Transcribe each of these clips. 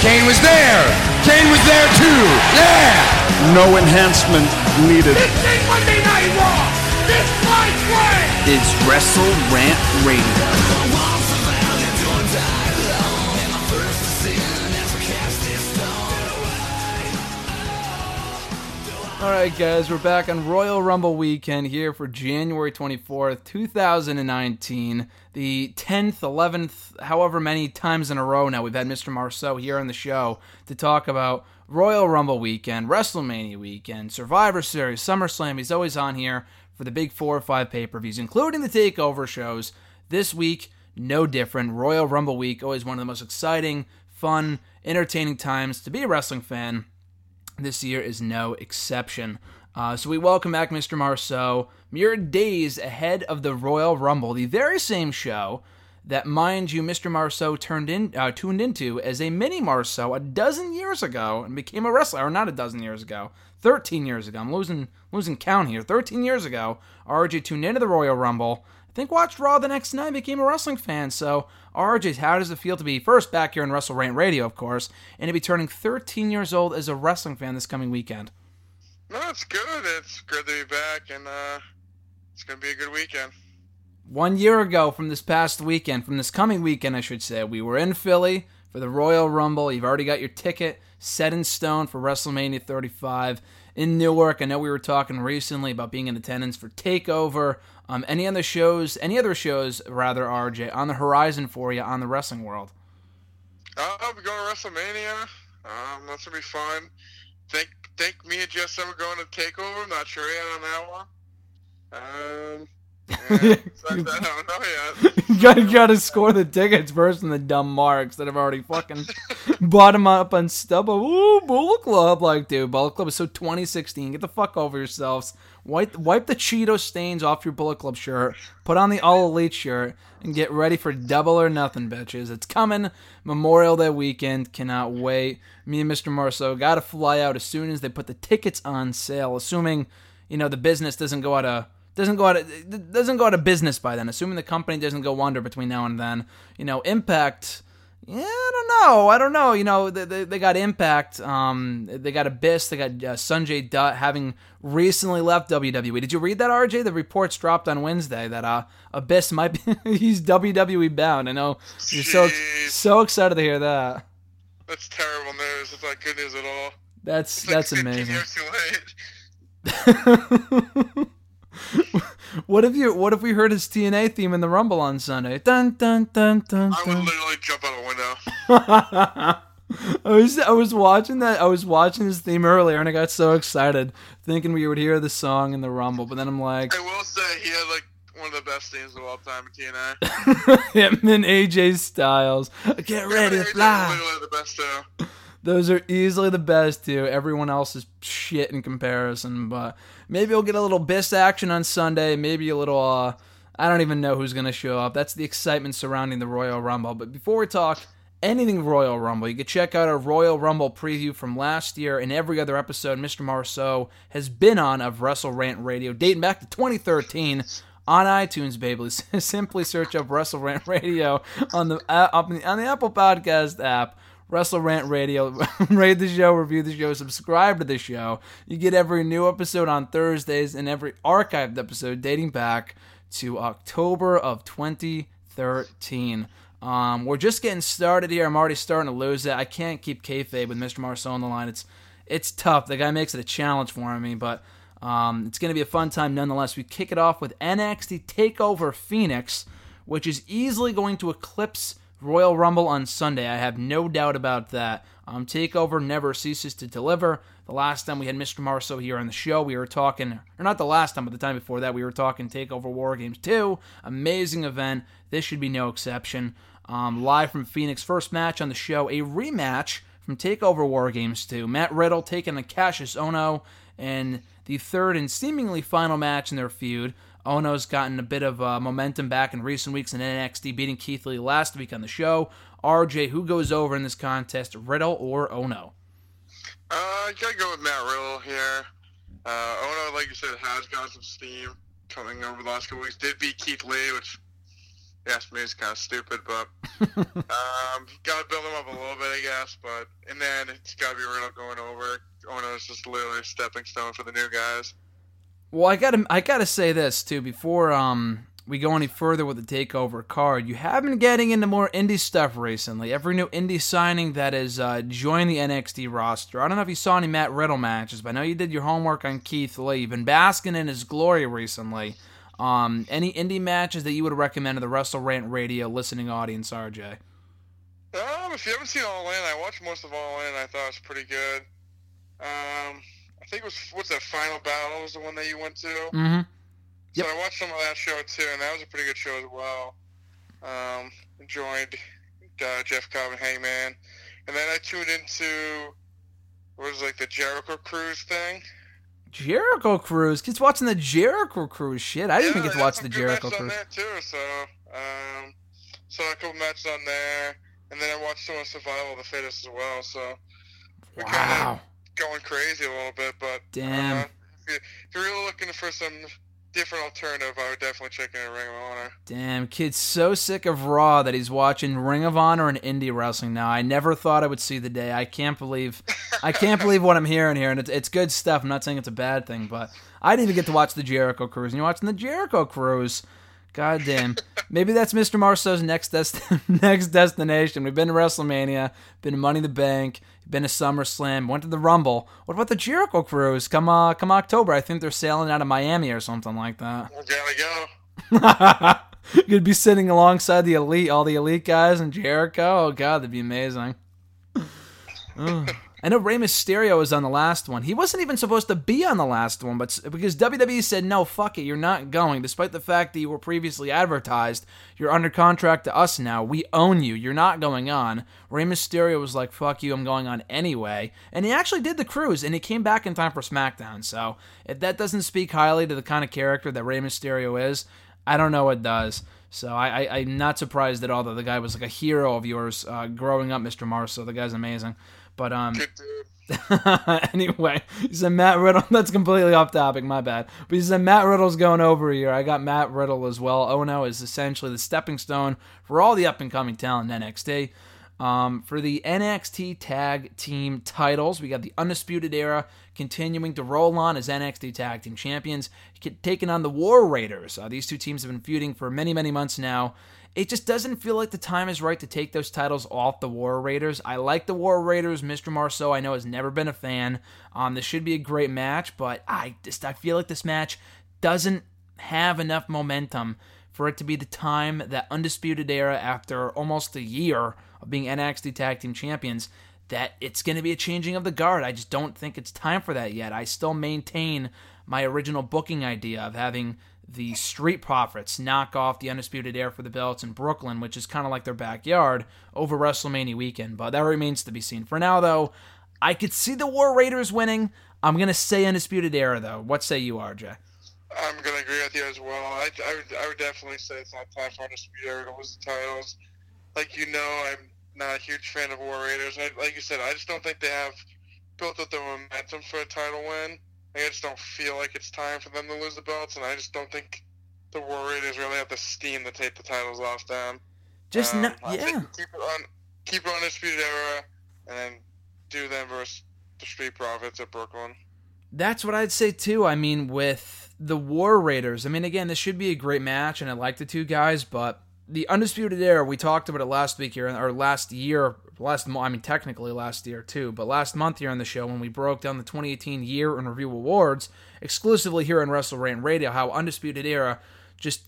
Kane was there. Kane was there too. Yeah. No enhancement needed. This ain't Monday Night Raw. This fight way is Wrestle Rant Radio. All right, guys, we're back on Royal Rumble weekend here for January 24th, 2019. The 10th, 11th, however many times in a row now we've had Mr. Marceau here on the show to talk about Royal Rumble weekend, WrestleMania weekend, Survivor Series, SummerSlam. He's always on here for the big four or five pay per views, including the takeover shows. This week, no different. Royal Rumble week, always one of the most exciting, fun, entertaining times to be a wrestling fan. This year is no exception. Uh, so we welcome back Mr. Marceau, mere days ahead of the Royal Rumble, the very same show that, mind you, Mr. Marceau turned in, uh, tuned into as a mini Marceau a dozen years ago and became a wrestler, or not a dozen years ago, 13 years ago. I'm losing losing count here. 13 years ago, RJ tuned into the Royal Rumble. I think watched Raw the next night, became a wrestling fan. So RJ, how does it feel to be first back here on Wrestle Rant Radio, of course, and to be turning 13 years old as a wrestling fan this coming weekend? No, it's good. It's good to be back, and uh, it's going to be a good weekend. One year ago from this past weekend, from this coming weekend, I should say, we were in Philly for the Royal Rumble. You've already got your ticket set in stone for WrestleMania 35 in Newark. I know we were talking recently about being in attendance for Takeover. Um, any other shows, any other shows, rather, RJ, on the horizon for you on the wrestling world? Uh, we're going to WrestleMania. Um, that's gonna be fun. Think, think me and Jess are going to Takeover. I'm not sure yet on that one. Um, yeah, I don't know yet. you gotta, gotta score the tickets first in the dumb marks that have already fucking bought them up on StubHub. Ooh, Bullet Club. Like, dude, Bullet Club is so 2016. Get the fuck over yourselves. Wipe, wipe the Cheeto stains off your Bullet Club shirt. Put on the All Elite shirt and get ready for double or nothing, bitches. It's coming. Memorial Day weekend. Cannot wait. Me and Mr. Marceau gotta fly out as soon as they put the tickets on sale. Assuming, you know, the business doesn't go out of doesn't go out of, doesn't go out of business by then. Assuming the company doesn't go under between now and then, you know, Impact. Yeah, I don't know. I don't know. You know, they, they, they got Impact. Um, they got Abyss. They got uh, Sanjay Dutt having recently left WWE. Did you read that, RJ? The reports dropped on Wednesday that uh, Abyss might be he's WWE bound. I know you're so so excited to hear that. That's terrible news. It's not good news at all. That's it's that's like amazing. Years too late. what if you? What if we heard his TNA theme in the Rumble on Sunday? Dun dun dun dun. I would literally jump out a window. I was I was watching that I was watching his theme earlier and I got so excited thinking we would hear the song in the Rumble, but then I'm like I will say he had like one of the best themes of all time in TNA. Him and AJ Styles. Get ready to fly. Literally the best too. Those are easily the best too. Everyone else is shit in comparison, but maybe we'll get a little Biss action on Sunday. Maybe a little. Uh, I don't even know who's gonna show up. That's the excitement surrounding the Royal Rumble. But before we talk anything Royal Rumble, you can check out our Royal Rumble preview from last year and every other episode Mr. Marceau has been on of Wrestle Rant Radio, dating back to 2013 on iTunes, baby. Simply search up Wrestle Rant Radio on the uh, on the Apple Podcast app. Wrestle Rant Radio. Rate the show, review the show, subscribe to the show. You get every new episode on Thursdays and every archived episode dating back to October of 2013. Um, we're just getting started here. I'm already starting to lose it. I can't keep kayfabe with Mr. Marceau on the line. It's it's tough. The guy makes it a challenge for me, but um, it's going to be a fun time nonetheless. We kick it off with NXT Takeover Phoenix, which is easily going to eclipse Royal Rumble on Sunday. I have no doubt about that. Um, Takeover never ceases to deliver. The last time we had Mr. Marceau here on the show, we were talking, or not the last time, but the time before that, we were talking Takeover War Games 2. Amazing event. This should be no exception. Um, live from Phoenix, first match on the show, a rematch from Takeover War Games 2. Matt Riddle taking on Kassius Ohno in the third and seemingly final match in their feud. Ohno's gotten a bit of uh, momentum back in recent weeks in NXT, beating Keith Lee last week on the show. RJ, who goes over in this contest, Riddle or Ohno? Uh, I gotta go with Matt Riddle here. Uh, Ohno, like you said, has got some steam coming over the last couple weeks. Did beat Keith Lee, which, yes, me, is kind of stupid, but um, gotta build him up a little bit, I guess. But and then it's gotta be Riddle going over. Ohno's just literally a stepping stone for the new guys. Well, I gotta I gotta say this too before um we go any further with the takeover card. You have been getting into more indie stuff recently. Every new indie signing that has uh, joined the NXT roster. I don't know if you saw any Matt Riddle matches, but I know you did your homework on Keith Lee. You've been basking in his glory recently. Um, any indie matches that you would recommend to the Wrestle Rant Radio listening audience, RJ? Um, if you haven't seen All In, I watched most of All In. I thought it was pretty good. Um, think it was what's that Final Battle was the one that you went to. Mm-hmm. Yeah. So I watched some of that show too, and that was a pretty good show as well. Um, enjoyed uh, Jeff Cobb and Hangman, and then I tuned into what was it, like the Jericho Cruise thing. Jericho Cruise. Kids watching the Jericho Cruise shit. I didn't yeah, even get to watch the Jericho Cruise. too. So, um, saw a couple matches on there, and then I watched some of Survival of the Fittest as well. So, we Wow. of going crazy a little bit, but Damn. uh, if, you, if you're really looking for some different alternative, I would definitely check in Ring of Honor. Damn, kid's so sick of Raw that he's watching Ring of Honor and indie wrestling now. I never thought I would see the day. I can't believe, I can't believe what I'm hearing here, and it's it's good stuff. I'm not saying it's a bad thing, but I didn't even get to watch the Jericho Cruise, and you're watching the Jericho Cruise. God damn. Maybe that's Mr. Marceau's next dest- next destination. We've been to WrestleMania, been to Money in the Bank, been to SummerSlam, went to the Rumble. What about the Jericho Cruise? Come uh, come October, I think they're sailing out of Miami or something like that. We gotta go. You'd be sitting alongside the elite, all the elite guys in Jericho. Oh god, that'd be amazing. I know Rey Mysterio was on the last one. He wasn't even supposed to be on the last one, but because WWE said no, fuck it, you're not going, despite the fact that you were previously advertised. You're under contract to us now. We own you. You're not going on. Rey Mysterio was like, fuck you, I'm going on anyway. And he actually did the cruise, and he came back in time for SmackDown. So if that doesn't speak highly to the kind of character that Rey Mysterio is, I don't know what does. So I, I'm not surprised at all that the guy was like a hero of yours uh, growing up, Mr. Marceau. The guy's amazing. But um, anyway, he said Matt Riddle. That's completely off topic. My bad. But he said Matt Riddle's going over here. I got Matt Riddle as well. Ohno is essentially the stepping stone for all the up and coming talent in NXT. Um, for the NXT Tag Team titles, we got the Undisputed Era continuing to roll on as NXT Tag Team Champions, taking on the War Raiders. Uh, these two teams have been feuding for many, many months now. It just doesn't feel like the time is right to take those titles off the War Raiders. I like the War Raiders. Mr. Marceau, I know, has never been a fan. Um, this should be a great match, but I just I feel like this match doesn't have enough momentum for it to be the time that Undisputed Era, after almost a year of being NXT Tag Team Champions, that it's going to be a changing of the guard. I just don't think it's time for that yet. I still maintain my original booking idea of having the Street Profits knock off the Undisputed Era for the belts in Brooklyn, which is kind of like their backyard, over WrestleMania weekend. But that remains to be seen. For now, though, I could see the War Raiders winning. I'm going to say Undisputed Era, though. What say you, RJ? I'm gonna agree with you as well. I, I, would, I would definitely say it's not time for Undisputed Era to lose the titles. Like you know, I'm not a huge fan of War Raiders. I, like you said, I just don't think they have built up the momentum for a title win. I just don't feel like it's time for them to lose the belts, and I just don't think the War Raiders really have the steam to take the titles off them. Just Um, not, yeah. Keep it on, keep it on Undisputed Era, and then do them versus the Street Profits at Brooklyn. That's what I'd say too. I mean, with the War Raiders, I mean, again, this should be a great match, and I like the two guys, but the Undisputed Era, we talked about it last week here, or last year, last I mean, technically last year too, but last month here on the show when we broke down the 2018 Year in Review Awards, exclusively here on Wrestle Rant Radio, how Undisputed Era just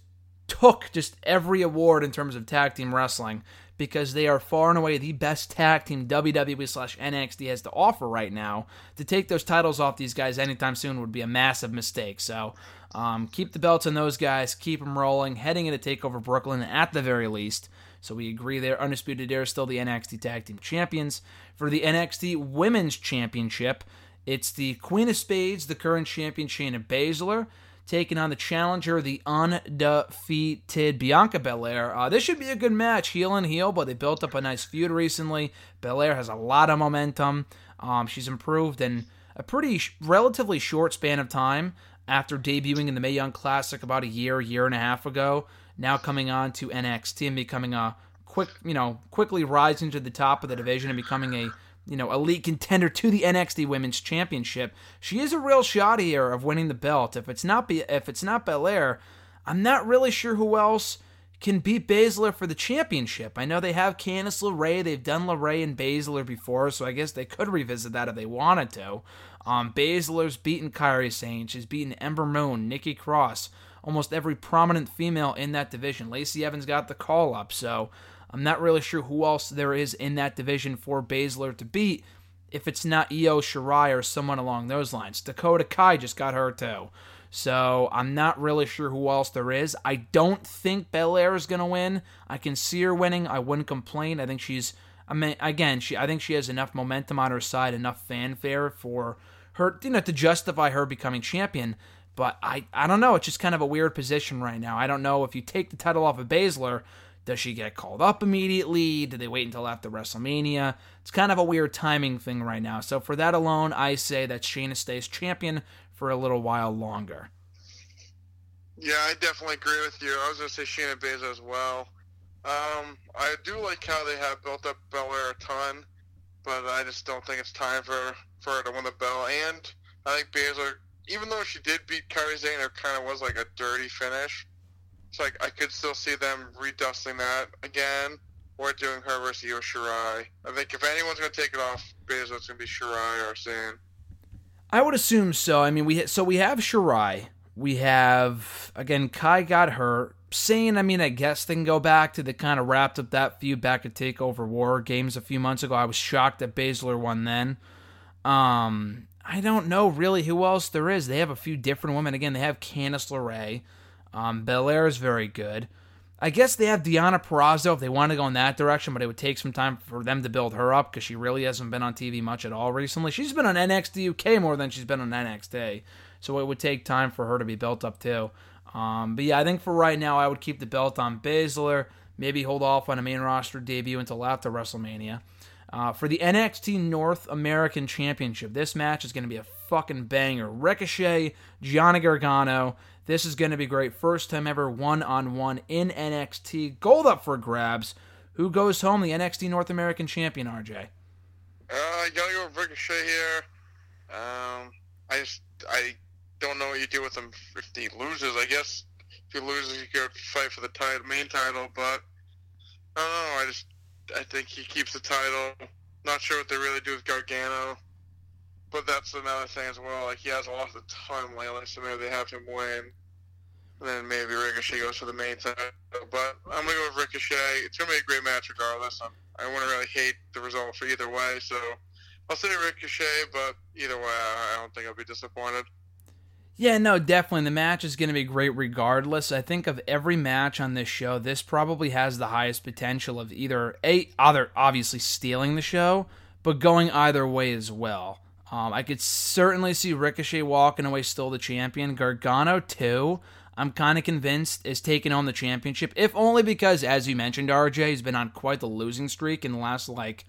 took just every award in terms of tag team wrestling because they are far and away the best tag team WWE slash NXT has to offer right now. To take those titles off these guys anytime soon would be a massive mistake. So um, keep the belts on those guys, keep them rolling, heading into Takeover Brooklyn at the very least. So we agree there. Undisputed Era still the NXT Tag Team Champions. For the NXT Women's Championship, it's the Queen of Spades, the current champion Shayna Baszler, taking on the challenger, the undefeated Bianca Belair. Uh, this should be a good match, heel and heel, but they built up a nice feud recently. Belair has a lot of momentum. Um, she's improved in a pretty sh- relatively short span of time after debuting in the Mae Young Classic about a year, year and a half ago. Now coming on to NXT and becoming a quick, you know, quickly rising to the top of the division and becoming a you know, elite contender to the NXT Women's Championship. She is a real shot here of winning the belt. If it's not be if it's not Belair, I'm not really sure who else can beat Baszler for the championship. I know they have Candice LeRae. They've done LeRae and Baszler before, so I guess they could revisit that if they wanted to. Um, Baszler's beaten Kairi Sane. She's beaten Ember Moon, Nikki Cross, almost every prominent female in that division. Lacey Evans got the call up, so I'm not really sure who else there is in that division for Baszler to beat if it's not Io Shirai or someone along those lines. Dakota Kai just got hurt too. So I'm not really sure who else there is. I don't think Belair is to win. I can see her winning. I wouldn't complain. I think she's I mean again, she I think she has enough momentum on her side, enough fanfare for her you know to justify her becoming champion. But I, I don't know. It's just kind of a weird position right now. I don't know if you take the title off of Baszler, does she get called up immediately? Do they wait until after WrestleMania? It's kind of a weird timing thing right now. So for that alone, I say that Shayna stays champion for a little while longer. Yeah, I definitely agree with you. I was going to say Shayna Baszler as well. Um, I do like how they have built up Belair a ton, but I just don't think it's time for, for her to win the belt. And I think Baszler, even though she did beat Kairi Sane, it kind of was like a dirty finish. So like I could still see them redusting that again, or doing her versus Io Shirai. I think if anyone's going to take it off Baszler, it's going to be Shirai or Sane. I would assume so. I mean, we so we have Shirai. We have again Kai got hurt. Sane, I mean, I guess they can go back to the kind of wrapped up that feud back at Takeover War games a few months ago. I was shocked that Baszler won then. Um, I don't know really who else there is. They have a few different women. Again, they have Candice LeRae. Um, Belair is very good. I guess they have Deonna Purrazzo if they want to go in that direction, but it would take some time for them to build her up because she really hasn't been on TV much at all recently. She's been on NXT UK more than she's been on NXT, so it would take time for her to be built up too. Um, but yeah, I think for right now, I would keep the belt on Baszler. Maybe hold off on a main roster debut until after WrestleMania. Uh, for the NXT North American Championship, this match is going to be a fucking banger. Ricochet, Johnny Gargano. This is going to be great. First time ever one on one in NXT. Gold up for grabs. Who goes home? The NXT North American Champion, RJ. Uh, go with Ricochet here. Um, I just I don't know what you do with him if he loses. I guess if he loses, he could fight for the title, main title. But I don't know. I just I think he keeps the title. Not sure what they really do with Gargano. But that's another thing as well. Like he has lost a ton lately, so maybe they have him win. And then maybe Ricochet goes for the main title. But I'm gonna go with Ricochet. It's gonna be a great match regardless. I'm, I wouldn't really hate the result for either way. So I'll say Ricochet, but either way, I don't think I'll be disappointed. Yeah, no, definitely. The match is going to be great regardless. I think of every match on this show, this probably has the highest potential of either a other obviously stealing the show, but going either way as well. Um, I could certainly see Ricochet walking away still the champion. Gargano too. I'm kind of convinced is taking on the championship, if only because, as you mentioned, RJ, he's been on quite the losing streak in the last like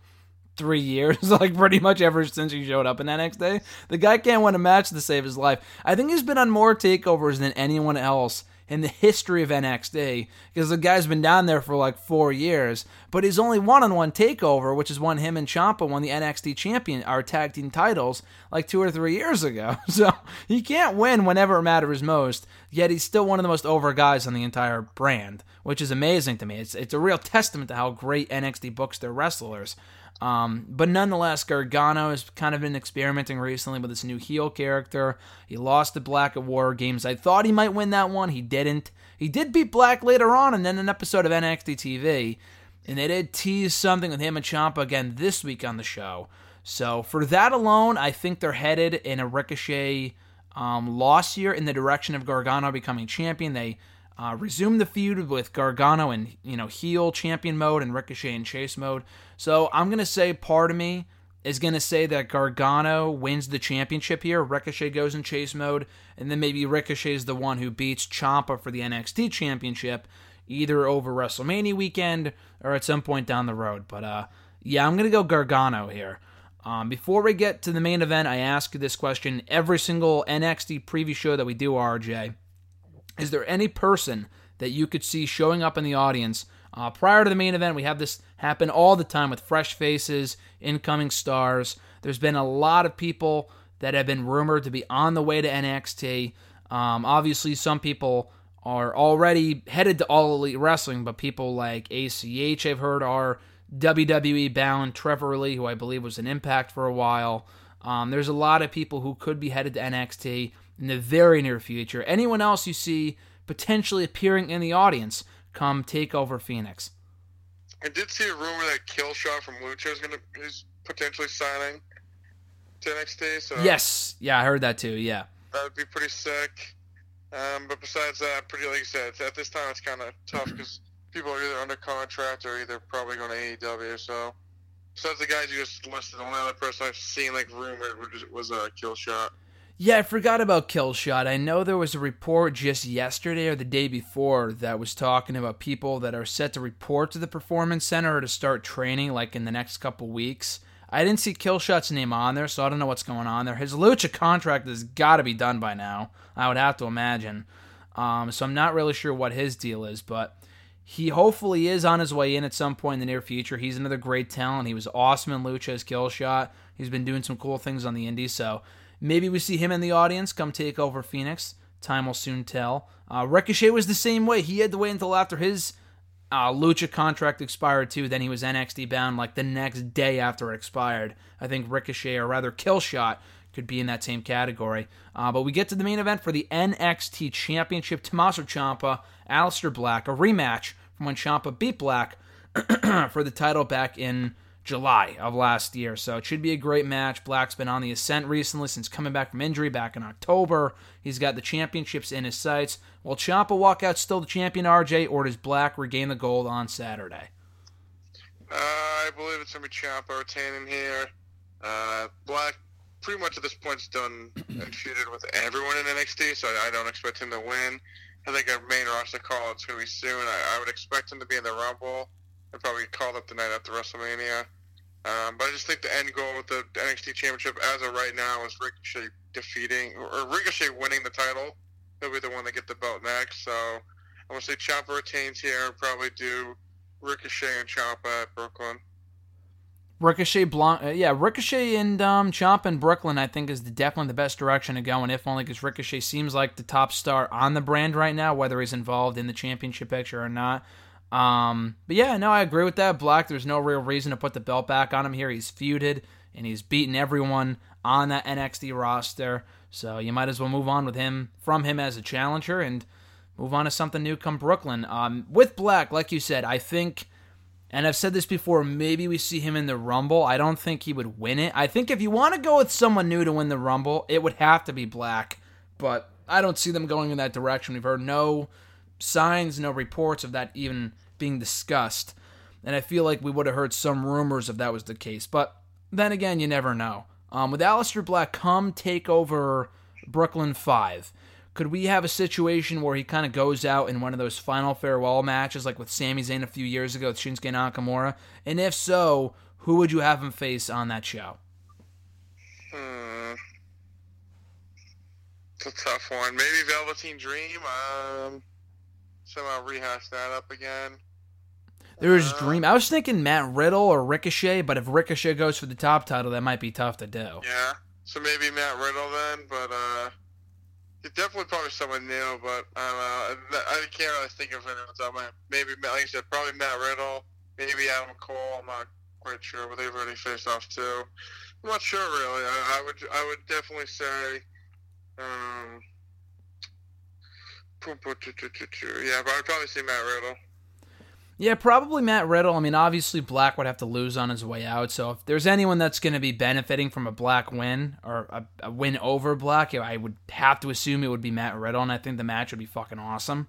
three years, like pretty much ever since he showed up in NXT. The guy can't win a match to save his life. I think he's been on more takeovers than anyone else in the history of NXT because the guy's been down there for like four years, but he's only one on one takeover, which is when him and Ciampa won the NXT champion, our tag team titles, like two or three years ago. So he can't win whenever it matters most, yet he's still one of the most over guys on the entire brand, which is amazing to me. It's, it's a real testament to how great NXT books their wrestlers. Um, but nonetheless, Gargano has kind of been experimenting recently with this new heel character. He lost the Black at War Games. I thought he might win that one. He didn't. He did beat Black later on and then an episode of NXT TV. And they did tease something with him and Ciampa again this week on the show. So for that alone, I think they're headed in a Ricochet um, loss here in the direction of Gargano becoming champion. They uh, resume the feud with Gargano in you know heel champion mode and Ricochet in chase mode. So I'm gonna say part of me is gonna say that Gargano wins the championship here. Ricochet goes in chase mode, and then maybe Ricochet is the one who beats Ciampa for the NXT championship, either over WrestleMania weekend or at some point down the road. But uh, yeah, I'm gonna go Gargano here. Um, before we get to the main event, I ask this question every single NXT preview show that we do, RJ. Is there any person that you could see showing up in the audience uh, prior to the main event? We have this happen all the time with fresh faces, incoming stars. There's been a lot of people that have been rumored to be on the way to NXT. Um, obviously, some people are already headed to All Elite Wrestling, but people like ACH, I've heard, are WWE bound. Trevor Lee, who I believe was an Impact for a while. Um, there's a lot of people who could be headed to NXT in the very near future. Anyone else you see potentially appearing in the audience come take over Phoenix? I did see a rumor that Killshot from Lucha is gonna is potentially signing to NXT. So yes, yeah, I heard that too. Yeah, that would be pretty sick. Um, but besides that, pretty like you said, at this time it's kind of tough because people are either under contract or either probably going to AEW. So besides the guys you just listed, the only other person I've seen like rumored was, a uh, Killshot. Yeah, I forgot about Killshot. I know there was a report just yesterday or the day before that was talking about people that are set to report to the Performance Center or to start training like in the next couple weeks. I didn't see Killshot's name on there, so I don't know what's going on there. His Lucha contract has got to be done by now, I would have to imagine. Um, so I'm not really sure what his deal is, but he hopefully is on his way in at some point in the near future. He's another great talent. He was awesome in Lucha Killshot. He's been doing some cool things on the indies, so maybe we see him in the audience come take over Phoenix. Time will soon tell. Uh, Ricochet was the same way. He had to wait until after his uh, Lucha contract expired too. Then he was NXT bound like the next day after it expired. I think Ricochet, or rather Killshot, could be in that same category. Uh, but we get to the main event for the NXT Championship. Tommaso Ciampa, Aleister Black, a rematch from when Ciampa beat Black for the title back in July of last year. So it should be a great match. Black's been on the ascent recently since coming back from injury back in October. He's got the championships in his sights. Will Ciampa walk out still the champion, RJ, or does Black regain the gold on Saturday? Uh, I believe it's going to be Ciampa retaining here. Uh, Black pretty much at this point is done and feuded with everyone in NXT, so I don't expect him to win. I think our main roster call it's going to be soon. I, I, would expect him to be in the Rumble and probably called up the night after WrestleMania. Um, but I just think the end goal with the NXT Championship as of right now is Ricochet defeating or Ricochet winning the title. He'll be the one to get the belt next. So I'm gonna say Ciampa retains here and probably do Ricochet and Ciampa at Brooklyn. Ricochet, Blanc, uh, yeah, Ricochet and um, in Brooklyn, I think, is definitely the best direction to go, and if only because Ricochet seems like the top star on the brand right now, whether he's involved in the championship picture or not. Um, but yeah, no, I agree with that. Black, there's no real reason to put the belt back on him here. He's feuded and he's beaten everyone on that NXT roster, so you might as well move on with him from him as a challenger and move on to something new come Brooklyn. Um, with Black, like you said, I think and I've said this before, maybe we see him in the Rumble. I don't think he would win it. I think if you want to go with someone new to win the Rumble, it would have to be Black. But I don't see them going in that direction. We've heard no signs, no reports of that even being discussed. And I feel like we would have heard some rumors if that was the case. But then again, you never know. Um, with Aleister Black come take over Brooklyn 5 could we have a situation where he kind of goes out in one of those final farewell matches, like with Sami Zayn a few years ago with Shinsuke Nakamura? And if so, who would you have him face on that show? Hmm. It's a tough one. Maybe Velveteen Dream. Um, somehow rehash that up again. There's uh, Dream. I was thinking Matt Riddle or Ricochet, but if Ricochet goes for the top title, that might be tough to do. Yeah. So maybe Matt Riddle then, but uh, definitely probably someone new, but I don't know. I can't really think of anyone my Maybe, like I said, probably Matt Riddle, maybe Adam Cole. I'm not quite sure, but they've already faced off too. I'm not sure really. I, I would, I would definitely say, um, yeah, but I'd probably say Matt Riddle. Yeah, probably Matt Riddle. I mean, obviously Black would have to lose on his way out. So if there's anyone that's going to be benefiting from a Black win or a, a, win over Black, I would have to assume it would be Matt Riddle, and I think the match would be fucking awesome.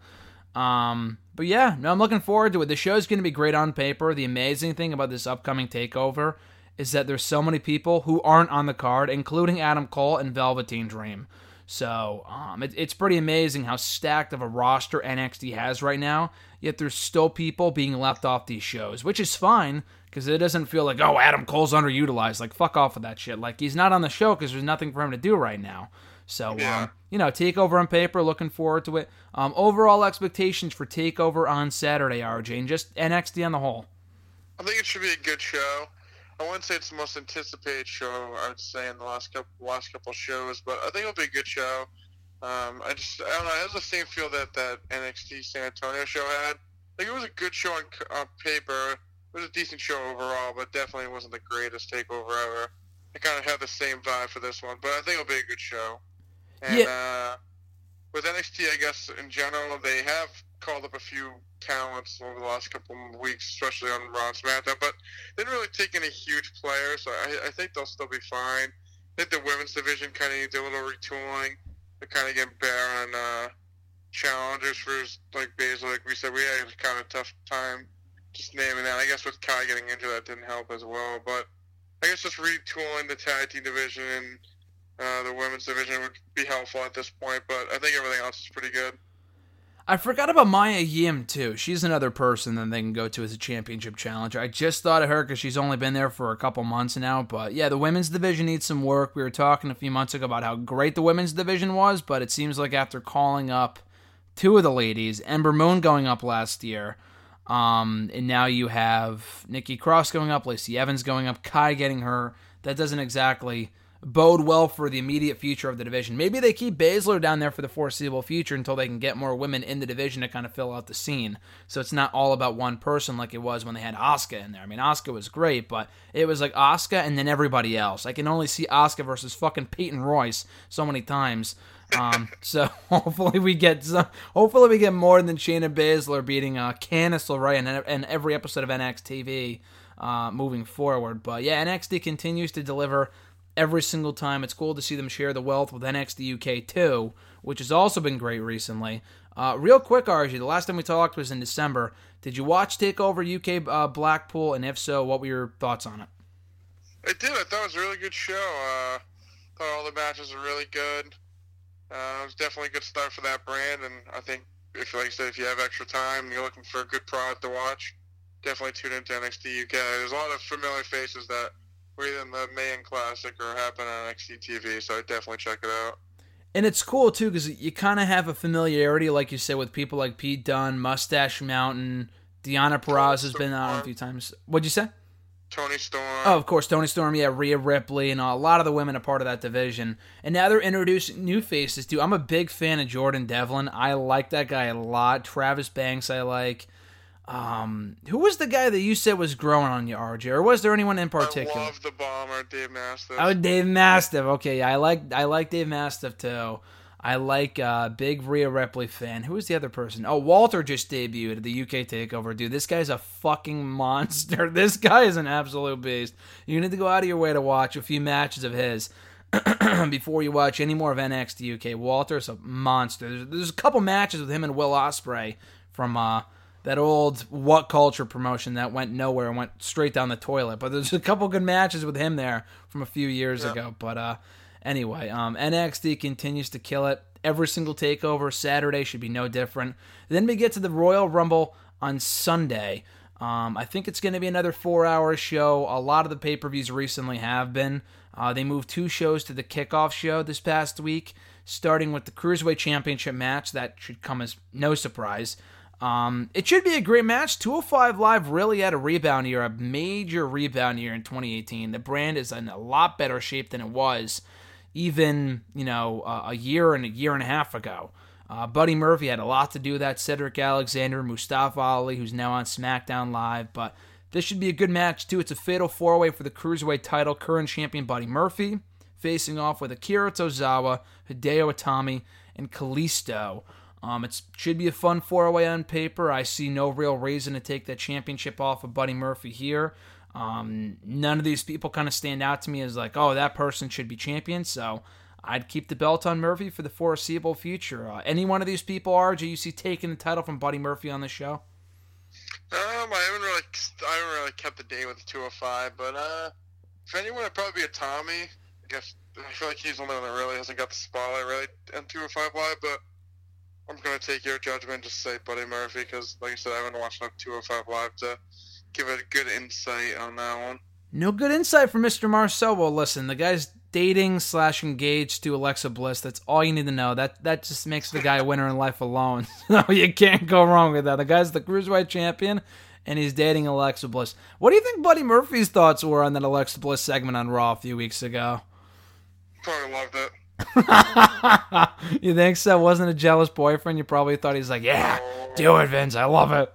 Um, but yeah, no, I'm looking forward to it. The show's going to be great on paper. The amazing thing about this upcoming takeover is that there's so many people who aren't on the card, including Adam Cole and Velveteen Dream. So um, it, it's pretty amazing how stacked of a roster NXT has right now. Yet there's still people being left off these shows, which is fine because it doesn't feel like oh Adam Cole's underutilized. Like fuck off with that shit. Like he's not on the show because there's nothing for him to do right now. So Yeah. um, you know, Takeover on paper, looking forward to it. Um, overall expectations for Takeover on Saturday, RJ, and just NXT on the whole. I think it should be a good show. I wouldn't say it's the most anticipated show. I would say in the last couple last couple shows, but I think it'll be a good show. Um, I just I don't know. It has the same feel that that NXT San Antonio show had. Like it was a good show on, on paper. It was a decent show overall, but definitely wasn't the greatest takeover ever. It kind of had the same vibe for this one, but I think it'll be a good show. And uh, with NXT, I guess in general, they have called up a few talents over the last couple of weeks, especially on Raw and SmackDown, but they didn't really take any huge players, so I, I think they'll still be fine. I think the women's division kind of needs a little retooling. They're kind of getting bare on uh, challengers for like Baszler. Like we said, we had a kind of tough time just naming that. I guess with Kai getting injured, that didn't help as well. But I guess just retooling the tag team division and uh, the women's division would be helpful at this point. But I think everything else is pretty good. I forgot about Mia Yim too. She's another person that they can go to as a championship challenger. I just thought of her because she's only been there for a couple months now. But yeah, the women's division needs some work. We were talking a few months ago about how great the women's division was, but it seems like after calling up two of the ladies, Ember Moon going up last year, um, and now you have Nikki Cross going up, Lacey Evans going up, Kai getting her. That doesn't exactly bode well for the immediate future of the division. Maybe they keep Baszler down there for the foreseeable future until they can get more women in the division to kind of fill out the scene. So it's not all about one person like it was when they had Asuka in there. I mean, Asuka was great, but it was like Asuka and then everybody else. I can only see Asuka versus fucking Peyton Royce so many times. Um, so hopefully we get some, hopefully we get more than Shayna Baszler beating uh, Candice LeRae in, in every episode of NXT TV uh, moving forward. But yeah, NXT continues to deliver every single time. It's cool to see them share the wealth with NXT UK too, which has also been great recently. Uh, real quick, RG, the last time we talked was in December. Did you watch Takeover UK uh, Blackpool? And if so, what were your thoughts on it? I did. I thought it was a really good show. Uh, thought all the matches were really good. Uh, it was definitely a good start for that brand, and I think if, like I said, if you have extra time and you're looking for a good product to watch, definitely tune into NXT UK. There's a lot of familiar faces that were in the Mae Young Classic or happen on NXT TV, so I'd definitely check it out. And it's cool too because you kind of have a familiarity, like you said, with people like Pete Dunne, Mustache Mountain, Deonna Purrazzo has been on a few times. What'd you say? Toni Storm. Oh, of course, Toni Storm, yeah, Rhea Ripley, and a lot of the women are part of that division. And now they're introducing new faces too. I'm a big fan of Jordan Devlin. I like that guy a lot. Travis Banks, I like. Um, who was the guy that you said was growing on you, RJ? Or was there anyone in particular? I love the bomber, Dave Mastiff. Oh, Dave Mastiff. Okay, I like I like Dave Mastiff too. I like uh, big Rhea Ripley fan. Who was the other person? Oh, Walter just debuted at the UK Takeover. Dude, this guy's a fucking monster. This guy is an absolute beast. You need to go out of your way to watch a few matches of his before you watch any more of NXT UK. Walter's a monster. There's, there's a couple matches with him and Will Ospreay from uh, that old What Culture promotion that went nowhere and went straight down the toilet. But there's a couple good matches with him there from a few years Yeah. ago. But uh, anyway, um, NXT continues to kill it. Every single takeover Saturday should be no different. Then we get to the Royal Rumble on Sunday. Um, I think it's going to be another four-hour show. A lot of the pay-per-views recently have been. Uh, they moved two shows to the kickoff show this past week, starting with the Cruiserweight Championship match. That should come as no surprise. Um, it should be a great match. 205 Live really had a rebound year, a major rebound year in 2018. The brand is in a lot better shape than it was even, you know, uh, a year and a year and a half ago. Uh, Buddy Murphy had a lot to do with that. Cedric Alexander, Mustafa Ali, who's now on SmackDown Live. But this should be a good match, too. It's a fatal four way for the Cruiserweight title. Current champion Buddy Murphy facing off with Akira Tozawa, Hideo Itami, and Kalisto. Um, it should be a fun four way on paper. I see no real reason to take that championship off of Buddy Murphy here. Um, none of these people kind of stand out to me as like, oh, that person should be champion. So I'd keep the belt on Murphy for the foreseeable future. Uh, any one of these people, RJ, you see taking the title from Buddy Murphy on the show? Um, I haven't really, I haven't really kept the date with the 205, but uh, if anyone, it'd probably be Itami. I guess I feel like he's the one that really hasn't got the spotlight really in 205 Live, but I'm gonna take your judgment and just say Buddy Murphy because, like I said, I haven't watched enough 205 Live to give it a good insight on that one. No good insight from Mr. Marceau. Well, listen, the guy's dating slash engaged to Alexa Bliss. That's all you need to know. That that just makes the guy a winner in life alone. So you can't go wrong with that. The guy's the cruiserweight champion, and he's dating Alexa Bliss. What do you think Buddy Murphy's thoughts were on that Alexa Bliss segment on Raw a few weeks ago? Probably loved it. you think so? Wasn't a jealous boyfriend? You probably thought he's like, yeah, do it, Vince. I love it.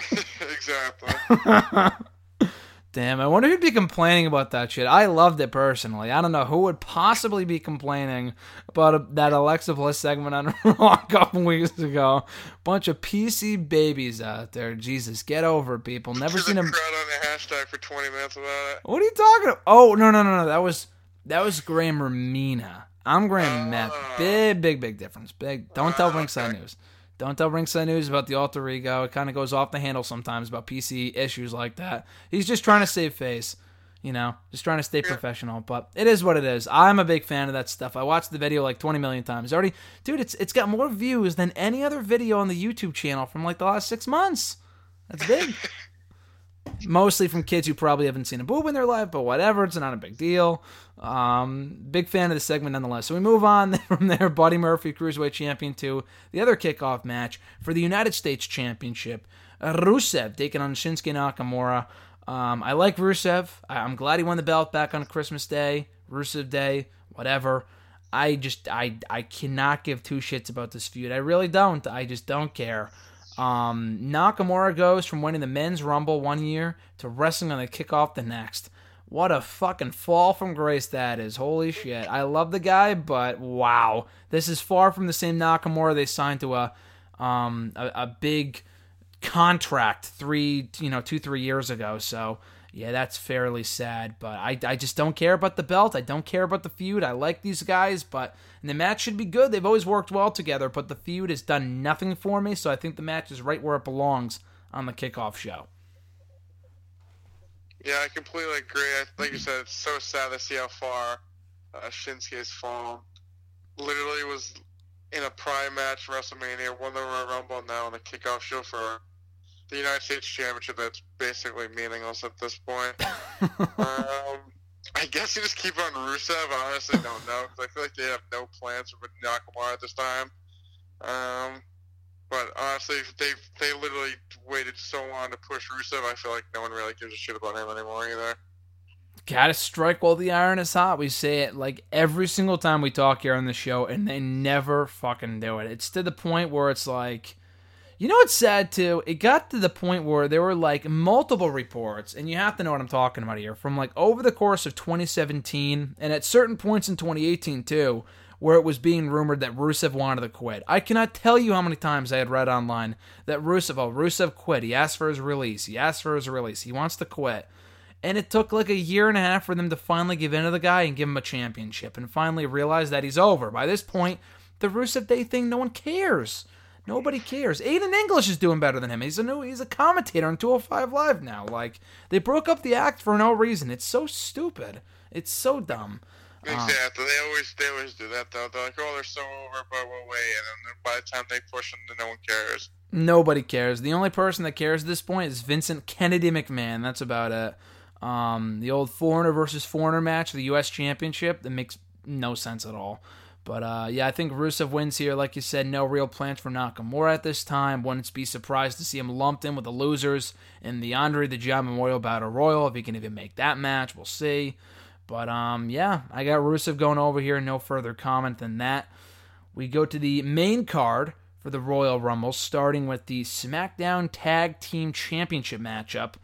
exactly. Damn, I wonder who'd be complaining about that shit. I loved it personally. I don't know who would possibly be complaining about a, that Alexa Bliss segment on Raw a couple weeks ago. Bunch of PC babies out there. Jesus, get over it, people. Never There's seen a crowd on the hashtag for 20 minutes about it. What are you talking about? Oh no no no no. That was that was Graham Ramina. I'm Graham Matt. Big big big difference. Big. Don't tell Ringside News. Don't tell Ringside News about the alter ego. It kind of goes off the handle sometimes about PC issues like that. He's just trying to save face, you know, just trying to stay professional. But it is what it is. I'm a big fan of that stuff. I watched the video like 20 million times already. Dude, it's it's got more views than any other video on the YouTube channel from like the last six months. That's big. Mostly from kids who probably haven't seen a boob in their life, but whatever. It's not a big deal. Um, big fan of the segment nonetheless. So we move on from there. Buddy Murphy, Cruiserweight Champion, to the other kickoff match for the United States Championship. Rusev taking on Shinsuke Nakamura. Um, I like Rusev. I- I'm glad he won the belt back on Christmas Day, Rusev Day, whatever. I just I I cannot give two shits about this feud. I really don't. I just don't care. Um, Nakamura goes from winning the men's rumble one year to wrestling on the kickoff the next. What a fucking fall from grace that is. Holy shit. I love the guy, but wow. This is far from the same Nakamura they signed to a um a, a big contract three you know two three years ago so yeah that's fairly sad but I, I just don't care about the belt i don't care about the feud i like these guys but and the match should be good they've always worked well together but the feud has done nothing for me so i think the match is right where it belongs on the kickoff show Yeah, I completely agree. Like you said, it's so sad to see how far uh, Shinsuke has fallen. Literally was in a prime match WrestleMania, won the Royal Rumble now on the kickoff show for the United States Championship. That's basically meaningless at this point. um, I guess you just keep on Rusev. I honestly don't know I feel like they have no plans for Nakamura at this time. Um, but honestly, they they literally waited so long to push Rusev. I feel like no one really gives a shit about him anymore either. Gotta strike while the iron is hot. We say it like every single time we talk here on the show, and they never fucking do it. It's to the point where it's like, you know what's sad too? It got to the point where there were like multiple reports, and you have to know what I'm talking about here, from like over the course of 2017, and at certain points in 2018 too, where it was being rumored that Rusev wanted to quit. I cannot tell you how many times I had read online that Rusev, oh, Rusev quit. He asked for his release. He asked for his release. He wants to quit. And it took like a year and a half for them to finally give in to the guy and give him a championship and finally realize that he's over. By this point, the Rusev Day thing, no one cares. Nobody cares. Aiden English is doing better than him. He's a new he's a commentator on 205 Live now. Like they broke up the act for no reason. It's so stupid. It's so dumb. Exactly. They always they always do that though. They're like, oh, they're so over, but we'll wait. And then by the time they push them, no one cares. Nobody cares. The only person that cares at this point is Vincent Kennedy McMahon. That's about it. Um, the old foreigner versus foreigner match, the U.S. Championship, that makes no sense at all. But uh, yeah, I think Rusev wins here. Like you said, no real plans for Nakamura at this time. Wouldn't be surprised to see him lumped in with the losers in the Andre the Giant Memorial Battle Royal. If he can even make that match, we'll see. But um, yeah, I got Rusev going over here. No further comment than that. We go to the main card for the Royal Rumble, starting with the SmackDown Tag Team Championship matchup.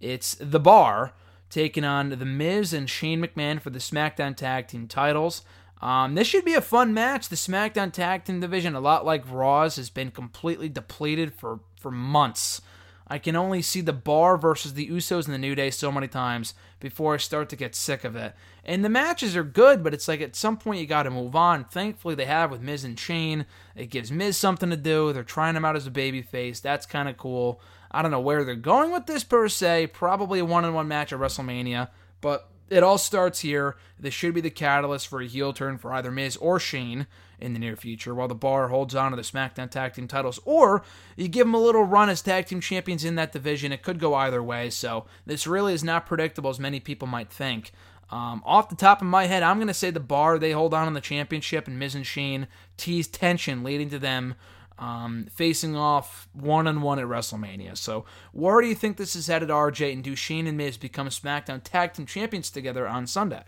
It's The Bar taking on The Miz and Shane McMahon for the SmackDown Tag Team titles. Um, this should be a fun match. The SmackDown Tag Team division, a lot like Raw's, has been completely depleted for, for months. I can only see the bar versus the Usos and the New Day so many times before I start to get sick of it. And the matches are good, but it's like at some point you got to move on. Thankfully, they have with Miz and Shane. It gives Miz something to do. They're trying him out as a babyface. That's kind of cool. I don't know where they're going with this per se. Probably a one on one match at WrestleMania, but it all starts here. This should be the catalyst for a heel turn for either Miz or Shane in the near future, while the bar holds on to the SmackDown Tag Team titles, or you give them a little run as tag team champions in that division. It could go either way, so this really is not predictable as many people might think. Um, off the top of my head, I'm going to say the bar, they hold on in the championship, and Miz and Shane tease tension leading to them um, facing off one on one at WrestleMania. So, where do you think this is headed, RJ? And do Shane and Miz become SmackDown Tag Team Champions together on Sunday?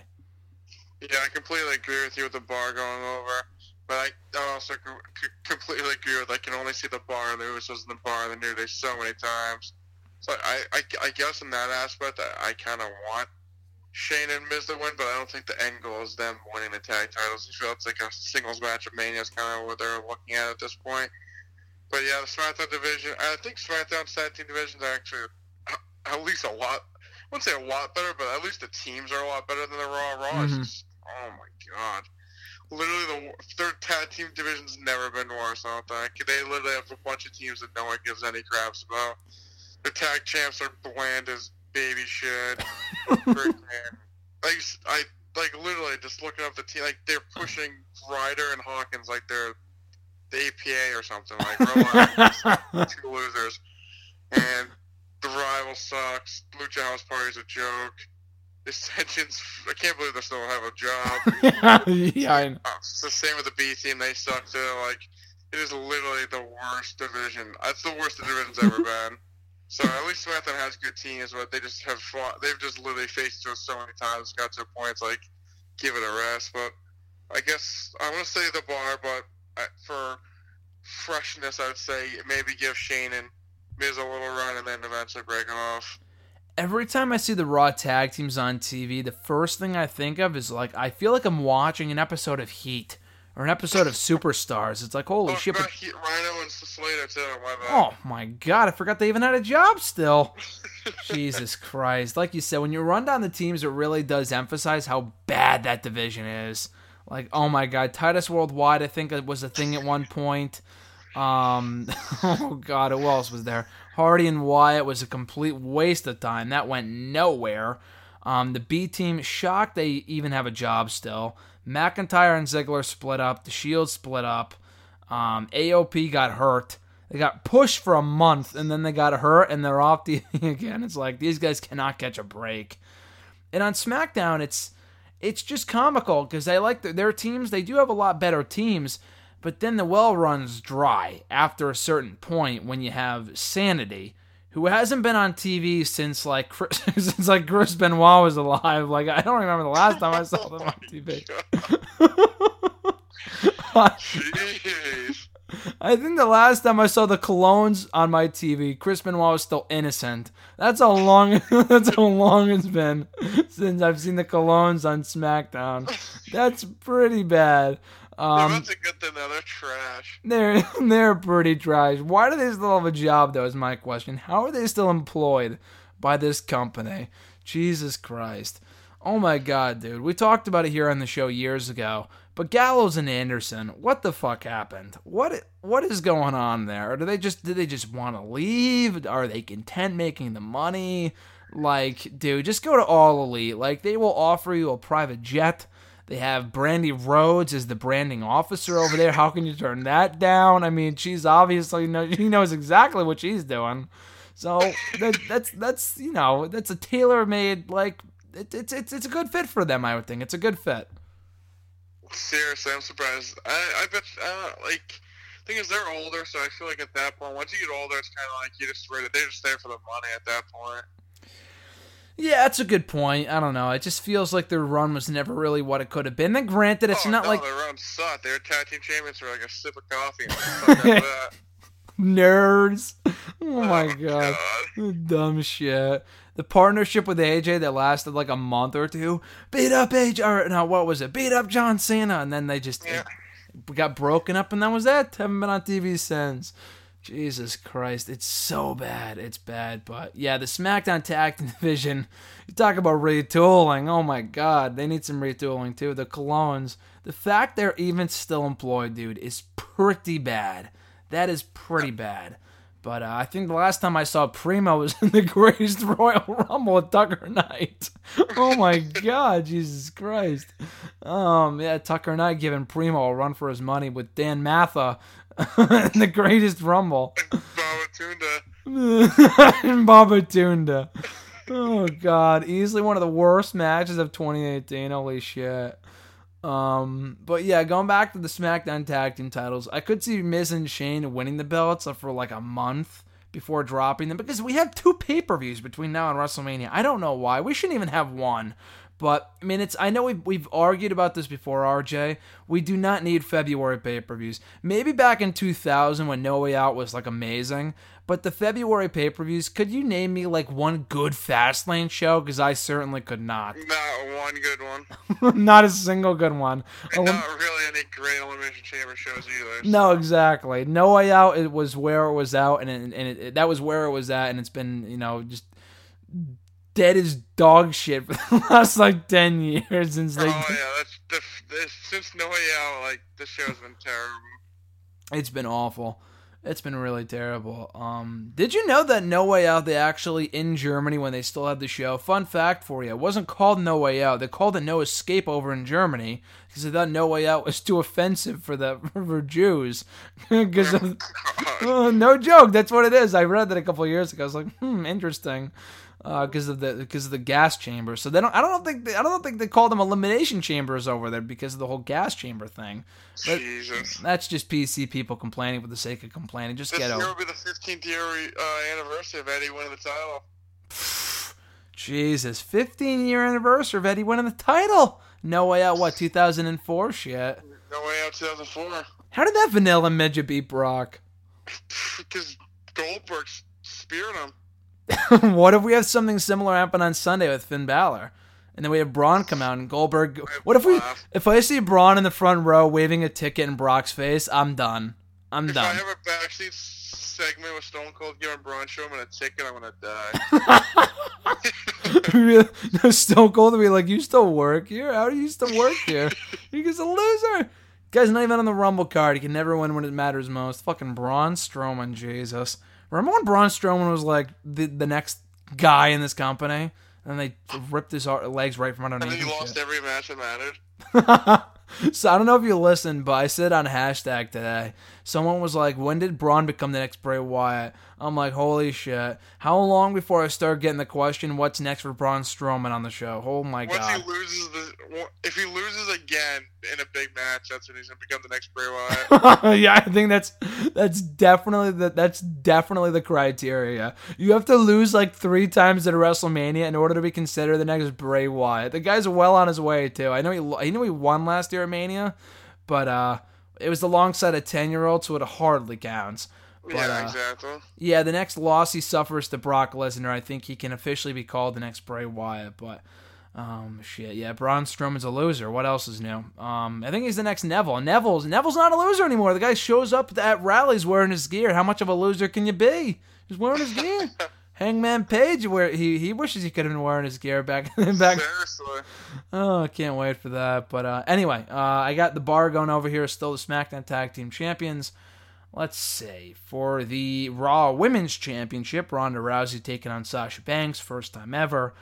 Yeah, I completely agree with you with the bar going over. But I also completely agree with I can only see the bar and the Usos in the bar and the New Day so many times. So I, I, I guess in that aspect, I, I kind of want Shane and Miz to win, but I don't think the end goal is them winning the tag titles. I feel it's like a singles match of Mania is kind of what they're looking at at this point. But yeah, the SmackDown division, I think SmackDown tag team divisions are actually at least a lot. I wouldn't say a lot better, but at least the teams are a lot better than the Raw. Raw mm-hmm. is just, oh my god literally the their tag team division's never been worse. I don't think they literally have a bunch of teams that no one gives any craps about. The tag champs are bland as baby shit. like I like literally just looking up the team, like they're pushing Ryder and Hawkins like they're the APA or something. Like two losers, and the Revival sucks. Lucha House Party's a joke. Ascensions, I can't believe they still have a job. yeah, I know. It's the same with the B team. They suck too. Like, it is literally the worst division. That's the worst the division's ever been. So at least SmackDown has good teams, but they just have fought. They've just literally faced us so many times. Got to a point, it's like give it a rest. But I guess I want to say the bar, but uh, for freshness, I would say maybe give Shane and Miz a little run, and then eventually break them off every time I see the Raw tag teams on TV, the first thing I think of is like I feel like I'm watching an episode of Heat or an episode of Superstars. It's like holy oh, shit! But... Rhyno and Slater too. My oh my god! I forgot they even had a job still. Jesus Christ! Like you said, when you run down the teams, it really does emphasize how bad that division is. Like oh my god, Titus Worldwide. I think it was a thing at one point. Um, oh god, who else was there? Hardy and Wyatt was a complete waste of time. That went nowhere. Um, the B team shocked they even have a job still. McIntyre and Ziggler split up. The Shield split up. Um, AOP got hurt. They got pushed for a month and then they got hurt and they're off the again. It's like these guys cannot catch a break. And on SmackDown, it's it's just comical because they like their, their teams. They do have a lot better teams, but then the well runs dry after a certain point when you have Sanity, who hasn't been on TV since like Chris, since like Chris Benoit was alive. Like I don't remember the last time I saw them on oh TV. I think the last time I saw the Colóns on my TV, Chris Benoit was still innocent. That's how long. that's how long it's been since I've seen the Colóns on SmackDown. That's pretty bad. Um, that's a good thing though. They're trash. They're they're pretty trash. Why do they still have a job though? Is my question. How are they still employed by this company? Jesus Christ. Oh my god, dude. We talked about it here on the show years ago. But Gallows and Anderson, what the fuck happened? What what is going on there? Or do they just did they just want to leave? Are they content making the money? Like, dude, just go to All Elite. Like they will offer you a private jet they have Brandi Rhodes as the branding officer over there. How can you turn that down? I mean, she's obviously know, she knows exactly what she's doing. So that, that's that's you know that's a tailor made like it, it's it's it's a good fit for them. I would think it's a good fit. Seriously, I'm surprised. I I bet uh, like thing is they're older, so I feel like at that point, once you get older, it's kind of like you just they're just there for the money at that point. Yeah, that's a good point. I don't know. It just feels like their run was never really what it could have been. Then, granted, it's oh, not no, like their run sucked. They were tag team champions for like a sip of coffee. Nerds. Oh, oh my oh, god. god. Dumb shit. The partnership with AJ that lasted like a month or two. Beat up AJ. Or no, what was it? Beat up John Cena, and then they just yeah. got broken up, and that was that. Haven't been on TV since. Jesus Christ, it's so bad. It's bad. But yeah, the SmackDown Tag Division, you talk about retooling. Oh my God, they need some retooling too. The Colóns, the fact they're even still employed, dude, is pretty bad. That is pretty bad. But uh, I think the last time I saw Primo was in the Greatest Royal Rumble with Tucker Knight. oh my God, Jesus Christ. Um, yeah, Tucker Knight giving Primo a run for his money with Dan Matha the Greatest Rumble. Babatunde. and Babatunde. Oh God, easily one of the worst matches of 2018. Holy shit. Um, but yeah, going back to the SmackDown Tag Team titles, I could see Miz and Shane winning the belts for like a month before dropping them because we have two pay per views between now and WrestleMania. I don't know why. We shouldn't even have one. But I mean, it's I know we've we've argued about this before, RJ. We do not need February pay per views. Maybe back in 2000 when No Way Out was like amazing, but the February pay per views. Could you name me like one good Fastlane show? Because I certainly could not. Not one good one. not a single good one. And not really any great Elimination Chamber shows either. No, exactly. No Way Out. It was where it was out, and it, and it, that was where it was at, and it's been you know just dead as dog shit for the last like ten years since they. Oh yeah, that's the, the since No Way Out. Like this show's been terrible. It's been awful. It's been really terrible. Um, did you know that No Way Out? They actually in Germany when they still had the show. Fun fact for you: it wasn't called No Way Out. They called it No Escape over in Germany because they thought No Way Out was too offensive for the for Jews. Because oh, no joke, that's what it is. I read that a couple years ago. I was like, hmm, interesting because uh, of the because of the gas chamber. So they don't. I don't think they, I don't think they call them elimination chambers over there because of the whole gas chamber thing. But Jesus. That's just PC people complaining for the sake of complaining. Just this get year over. will be the 15th year uh, anniversary of Eddie winning the title. Jesus, 15 year anniversary of Eddie winning the title. No way out. What 2004? Shit. No way out 2004. How did that vanilla midget beat Brock? Because Goldberg speared him. what if we have something similar happen on Sunday with Finn Balor? And then we have Braun come out and Goldberg. What if we? If I see Braun in the front row waving a ticket in Brock's face, I'm done. I'm if done. I have a backseat segment with Stone Cold giving Braun Strowman a ticket, I'm gonna die. no, Stone Cold will be like, "You still work here? How do you still work here? You're a loser." Guy's not even on the Rumble card. He can never win when it matters most. Fucking Braun Strowman, Jesus. Remember when Braun Strowman was like the the next guy in this company, and they ripped his legs right from underneath. And he lost shit. every match that mattered. so I don't know if you listened, but I said on hashtag today, someone was like, "When did Braun become the next Bray Wyatt?" I'm like, "Holy shit! How long before I start getting the question, what's next for Braun Strowman on the show?" Oh my Once god! He loses the, if he loses again in a big match, that's when he's gonna become the next Bray Wyatt. yeah, I think that's that's definitely the that's definitely the criteria. You have to lose like three times at WrestleMania in order to be considered the next Bray Wyatt. The guy's well on his way too. I know he I know he won last year at Mania, but uh, it was alongside a ten year old, so it hardly counts. But, yeah, uh, exactly. Yeah, the next loss he suffers to Brock Lesnar, I think he can officially be called the next Bray Wyatt. But um, shit, yeah, Braun Strowman's a loser. What else is new? Um, I think he's the next Neville. Neville's Neville's not a loser anymore. The guy shows up at rallies wearing his gear. How much of a loser can you be? He's wearing his gear. Hangman Page, where he he wishes he could have been wearing his gear back back. Seriously. Oh, I can't wait for that. But uh, anyway, uh, I got the bar going over here. Still the SmackDown Tag Team Champions. Let's say for the Raw Women's Championship, Ronda Rousey taking on Sasha Banks, first time ever.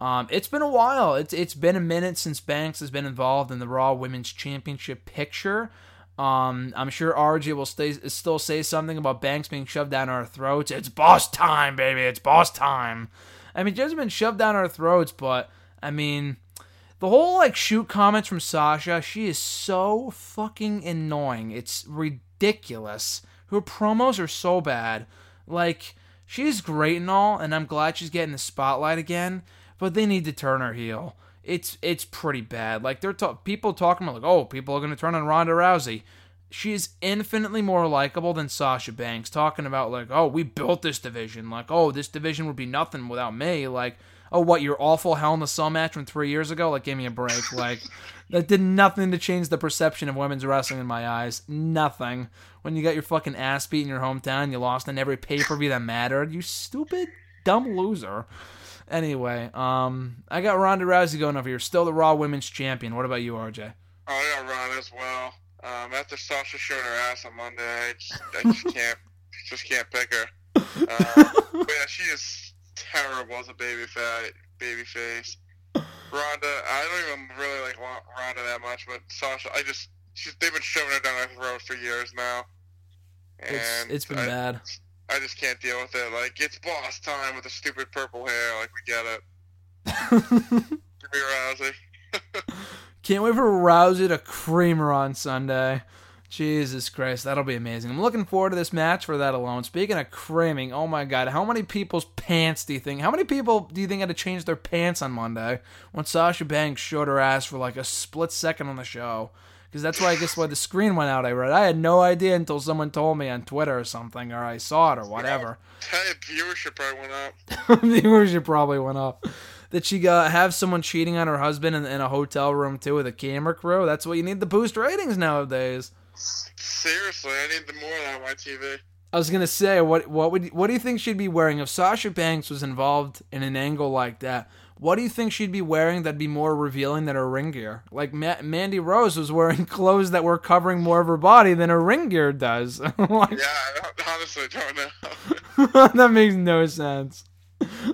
Um, it's been a while. It's it's been a minute since Banks has been involved in the Raw Women's Championship picture. Um, I'm sure RJ will stay, still say something about Banks being shoved down our throats. It's boss time, baby. It's boss time. I mean, just been shoved down our throats, but I mean, the whole like shoot comments from Sasha, she is so fucking annoying. It's ridiculous. Her promos are so bad. Like, she's great and all, and I'm glad she's getting the spotlight again, but they need to turn her heel it's it's pretty bad. Like they're people talking about like, oh, people are gonna turn on Ronda Rousey. She is infinitely more likable than Sasha Banks. Talking about like, oh, we built this division. Like, oh, this division would be nothing without me. Like, oh, what your awful Hell in the Cell match from three years ago? Like, give me a break. Like, that did nothing to change the perception of women's wrestling in my eyes. Nothing. When you got your fucking ass beat in your hometown, you lost in every pay per view that mattered. You stupid, dumb loser. Anyway, um, I got Ronda Rousey going over here. Still the Raw Women's Champion. What about you, RJ? Oh, yeah, got Ronda as well. Um, after Sasha showed her ass on Monday, I just, I just can't, just can't pick her. Uh, but yeah, she is terrible as a baby fat, baby face. Ronda, I don't even really like Ronda that much, but Sasha, I just, she's, they've been shoving her down my throat for years now. And It's it's been I, bad. I just can't deal with it. Like, it's boss time with the stupid purple hair. Like, we get it. Give me Rousey. Can't wait for Rousey to creamer on Sunday. Jesus Christ, that'll be amazing. I'm looking forward to this match for that alone. Speaking of cramming, oh my god, how many people's pants do you think? How many people do you think had to change their pants on Monday when Sasha Banks showed her ass for like a split second on the show? Because that's why I guess why the screen went out. I read. I had no idea until someone told me on Twitter or something, or I saw it or whatever. Viewership probably went up. Viewership probably went up. That she got have someone cheating on her husband in, in a hotel room too with a camera crew. That's what you need to boost ratings nowadays. Seriously, I need the more on my TV. I was gonna say, what what would what do you think she'd be wearing if Sasha Banks was involved in an angle like that? What do you think she'd be wearing that'd be more revealing than her ring gear? Like Ma- Mandy Rose was wearing clothes that were covering more of her body than her ring gear does. like, Yeah, I honestly don't know. that makes no sense.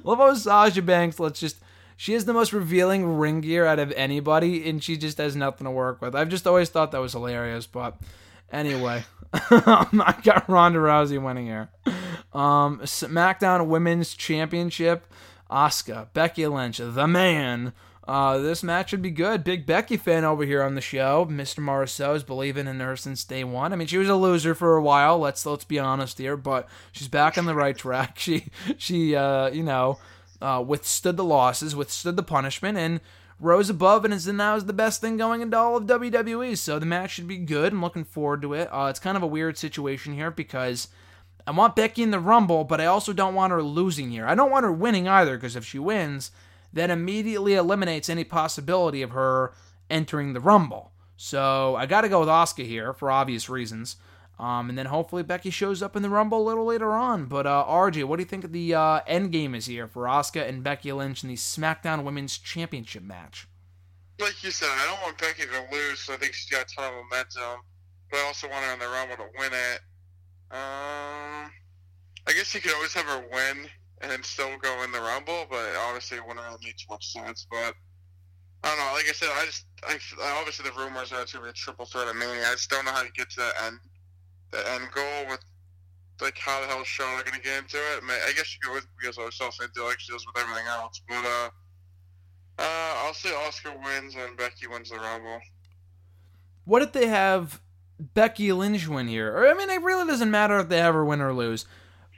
Love how Sasha Banks Let's just she has the most revealing ring gear out of anybody, and she just has nothing to work with. I've just always thought that was hilarious, but anyway, I got Ronda Rousey winning here. Um, SmackDown Women's Championship, Asuka, Becky Lynch, the man. Uh, this match should be good. Big Becky fan over here on the show. Mr. Marceau's believing in her since day one. I mean, she was a loser for a while. Let's let's be honest here, but she's back on the right track. She she uh, you know uh, withstood the losses, withstood the punishment, and rose above and is now is the best thing going into all of WWE. So the match should be good. I'm looking forward to it. Uh, it's kind of a weird situation here because I want Becky in the Rumble, but I also don't want her losing here. I don't want her winning either because if she wins, that immediately eliminates any possibility of her entering the Rumble. So I got to go with Asuka here for obvious reasons. Um, and then hopefully Becky shows up in the Rumble a little later on. But uh, RJ, what do you think the uh, end game is here for Asuka and Becky Lynch in the SmackDown Women's Championship match? Like you said, I don't want Becky to lose. So I think she's got a ton of momentum, but I also want her in the Rumble to win it. Um, I guess you could always have her win and still go in the Rumble, but obviously it wouldn't really make too much sense. But I don't know. Like I said, I just I, obviously the rumors are it's gonna be a triple threat of Mania. I just don't know how to get to that end, the end goal with like how the hell Shaw are gonna get into it. I guess you could always because herself into like she does with everything else. But uh, uh, I'll say Asuka wins and Becky wins the Rumble. What if they have Becky Lynch win here? Or I mean, it really doesn't matter if they ever win or lose.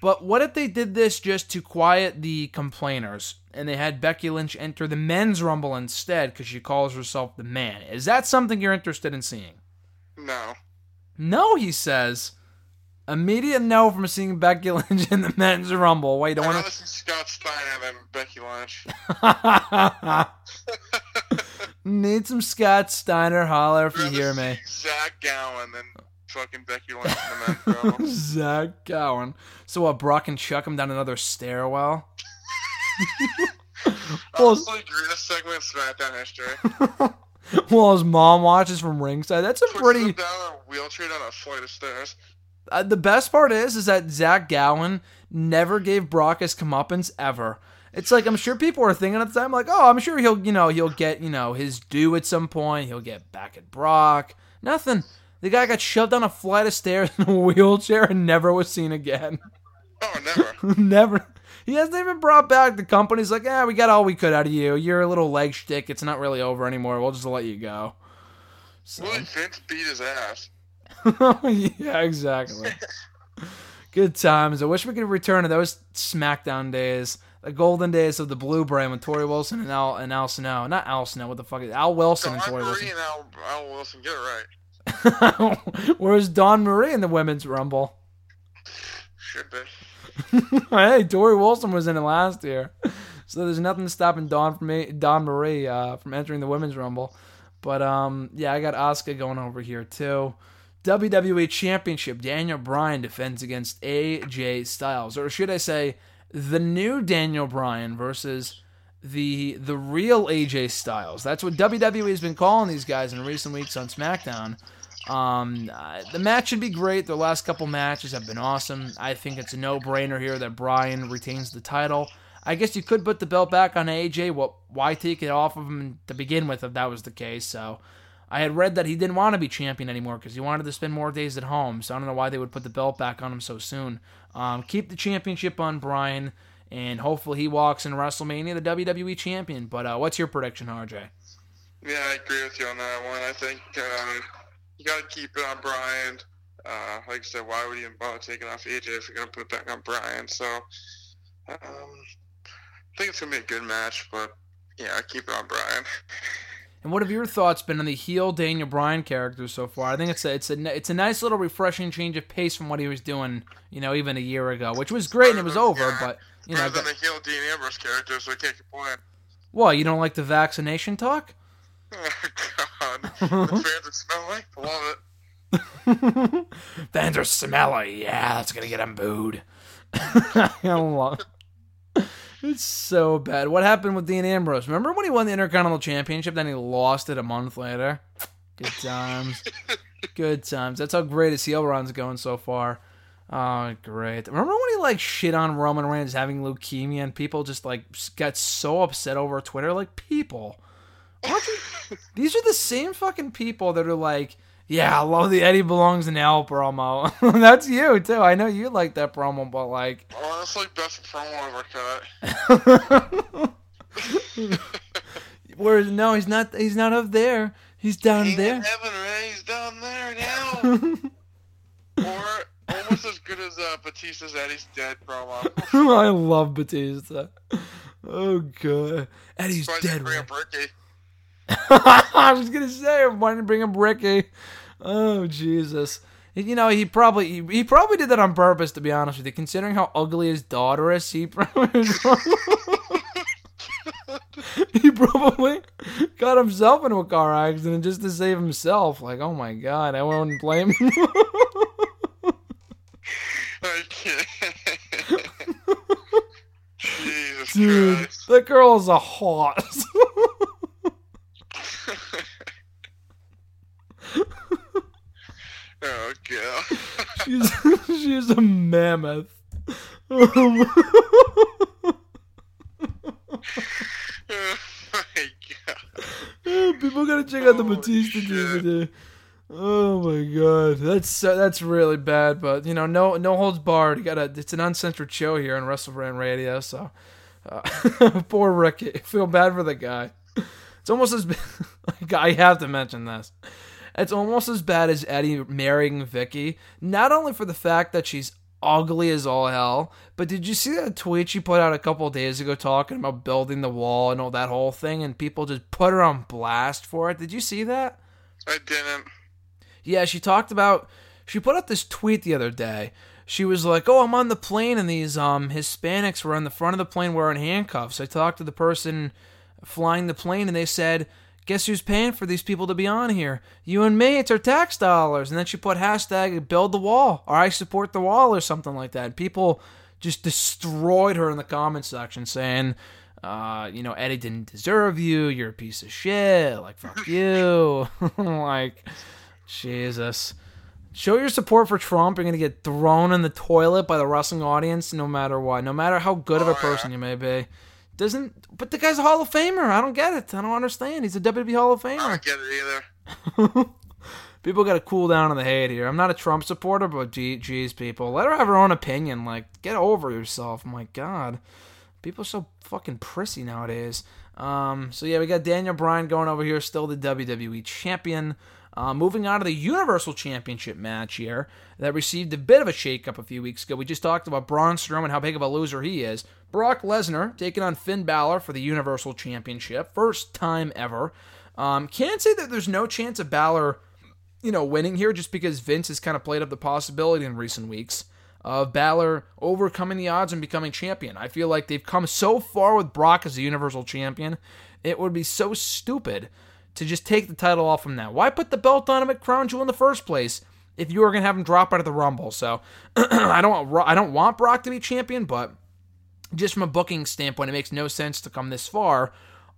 But what if they did this just to quiet the complainers and they had Becky Lynch enter the men's rumble instead because she calls herself the man? Is that something you're interested in seeing? No. No, he says. Immediate no from seeing Becky Lynch in the men's rumble. Wait, don't I'd want rather see Scott Steiner than Becky Lynch. Need some Scott Steiner holler if you hear me. Zach Gowen than fucking Becky Lynch in the men's Rumble. Zach Gowen. So what? Brock and chuck him down another stairwell. Well, Honestly, greatest segment of SmackDown history. while his mom watches from ringside. That's a pretty. down a wheelchair down a flight of stairs. Uh, the best part is, is that Zach Gowen never gave Brock his comeuppance ever. It's like I'm sure people were thinking at the time, like, oh, I'm sure he'll, you know, he'll get, you know, his due at some point. He'll get back at Brock. Nothing. The guy got shoved down a flight of stairs in a wheelchair and never was seen again. Oh, never. never. He hasn't even brought back the company's like, yeah, we got all we could out of you. You're a little leg shtick. It's not really over anymore. We'll just let you go. So. Vince beat his ass. yeah, exactly. Good times. I wish we could return to those SmackDown days, the golden days of the Blue Brand with Torrie Wilson and Al and Al Snow. Not Al Snow. What the fuck is Al Wilson and Don Tori Marie Wilson? and Al, Al Wilson, get it right. Where's Dawn Marie in the Women's Rumble? Should be. hey, Torrie Wilson was in it last year. so there's nothing stopping Dawn from Dawn Marie uh, from entering the women's rumble. But um, yeah, I got Asuka going over here too. WWE Championship, Daniel Bryan defends against AJ Styles, or should I say, the new Daniel Bryan versus the the real AJ Styles. That's what WWE has been calling these guys in recent weeks on SmackDown. Um, uh, the match should be great. The last couple matches have been awesome. I think it's a no-brainer here that Bryan retains the title. I guess you could put the belt back on AJ. What? Why take it off of him to begin with if that was the case? So, I had read that he didn't want to be champion anymore because he wanted to spend more days at home. So I don't know why they would put the belt back on him so soon. Um, keep the championship on Bryan, and hopefully he walks in WrestleMania the WWE champion. But uh, what's your prediction, RJ? Yeah, I agree with you on that one. I think um, you got to keep it on Bryan. Uh, like I said, why would you even bother taking off AJ if you're going to put it back on Bryan? So um, I think it's going to be a good match, but yeah, keep it on Bryan. And what have your thoughts been on the heel Daniel Bryan character so far? I think it's a it's a it's a nice little refreshing change of pace from what he was doing, you know, even a year ago, which was great and it was over. Yeah. But you know, than the heel Dean Ambrose character, so I can't complain. well, you don't like the vaccination talk? Oh, God. the fans are smelly. Love it. Fans are smelly. Yeah, that's gonna get them booed. I love. It's so bad. What happened with Dean Ambrose? Remember when he won the Intercontinental Championship, then he lost it a month later? Good times. Good times. That's how great his heel run's going so far. Oh, great. Remember when he like shit on Roman Reigns having leukemia and people just like got so upset over Twitter? Like people. These are the same fucking people that are like, yeah, I love the Eddie belongs in hell promo. That's you too. I know you like that promo, but like, Honestly, best promo ever cut. whereas no, he's not. He's not up there. He's down King there. heaven, Ray. He's down there now. or almost as good as uh, Batista's Eddie's dead promo. I love Batista. Oh god, Eddie's Surprised dead. Ricky. I was gonna say I wanted to bring up Ricky. Oh Jesus. You know he probably he, he probably did that on purpose. To be honest with you, considering how ugly his daughter is, he probably he probably got himself into a car accident just to save himself. Like, oh my god, I wouldn't blame him. Jesus Dude, Christ. that girl is a hot. Oh, God. she's she's a mammoth. oh, my God. People gotta check out the Holy Batista shit. DVD. Oh my god, that's so- that's really bad. But you know, no no holds barred. You gotta. It's an uncensored show here on WrestleFan Radio. So, uh, poor Ricky. Feel bad for the guy. It's almost as bad. I have to mention this. It's almost as bad as Eddie marrying Vickie. Not only for the fact that she's ugly as all hell, but did you see that tweet she put out a couple of days ago talking about building the wall and all that whole thing, and people just put her on blast for it? Did you see that? I didn't. Yeah, she talked about she put out this tweet the other day. She was like, "Oh, I'm on the plane and these um Hispanics were on the front of the plane wearing handcuffs." I talked to the person flying the plane and they said, "Guess who's paying for these people to be on here? You and me. It's our tax dollars." And then she put hashtag build the wall or I support the wall or something like that. And People just destroyed her in the comment section saying, uh, you know, Eddie didn't deserve you. You're a piece of shit. Like, fuck you. like, Jesus. Show your support for Trump. You're going to get thrown in the toilet by the wrestling audience no matter what. No matter how good of a person you may be. Doesn't, but the guy's a Hall of Famer. I don't get it. I don't understand. He's a WWE Hall of Famer. I don't get it either. People got to cool down on the hate here. I'm not a Trump supporter, but geez, people, let her have her own opinion. Like, get over yourself. My God, people are so fucking prissy nowadays. Um, so yeah, we got Daniel Bryan going over here, still the WWE champion. Uh, moving on to the Universal Championship match here that received a bit of a shakeup a few weeks ago. We just talked about Braun Strowman, how big of a loser he is. Brock Lesnar taking on Finn Balor for the Universal Championship, first time ever. Um, can't say that there's no chance of Balor you know, winning here just because Vince has kind of played up the possibility in recent weeks of Balor overcoming the odds and becoming champion. I feel like they've come so far with Brock as the Universal Champion. It would be so stupid to just take the title off him now. Why put the belt on him at Crown Jewel in the first place if you were going to have him drop out of the Rumble? So I don't I don't want Brock to be champion, but just from a booking standpoint, it makes no sense to come this far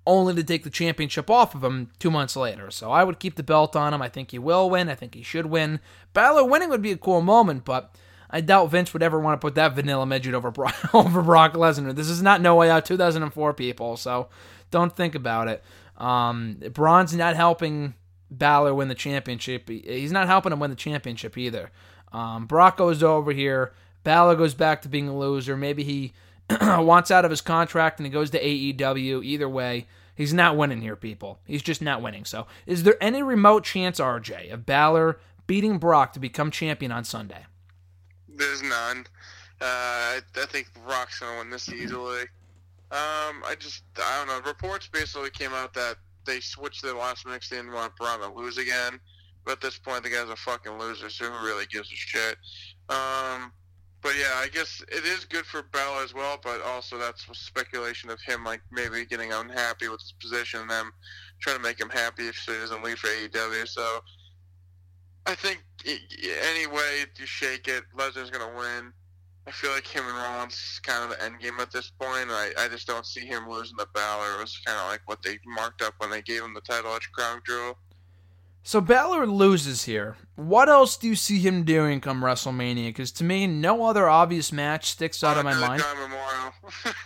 only to take the championship off of him two months later. So I would keep the belt on him. I think he will win. I think he should win. Balor winning would be a cool moment, but I doubt Vince would ever want to put that vanilla midget over Brock, over Brock Lesnar. This is not No Way Out 2004, people. So don't think about it. Um, Braun's not helping Balor win the championship. He's not helping him win the championship either. Um, Brock goes over here. Balor goes back to being a loser. Maybe he wants out of his contract and he goes to AEW. Either way, he's not winning here, people. He's just not winning. So, is there any remote chance, RJ, of Balor beating Brock to become champion on Sunday? There's none. Uh, I, I think Brock's gonna win this easily. Um, I just I don't know. Reports basically came out that they switched their last minute they didn't want Braun to lose again. But at this point, the guy's a fucking loser, so who really gives a shit? Um, but yeah, I guess it is good for Bell as well. But also, that's speculation of him like maybe getting unhappy with his position and them trying to make him happy so he doesn't leave for AEW. So I think any way you shake it, Lesnar's gonna win. I feel like him and Rollins is kind of the end game at this point. I, I just don't see him losing the Balor. It was kind of like what they marked up when they gave him the title at Crown Jewel. So Balor loses here. What else do you see him doing come WrestleMania? Because to me, no other obvious match sticks out of my mind.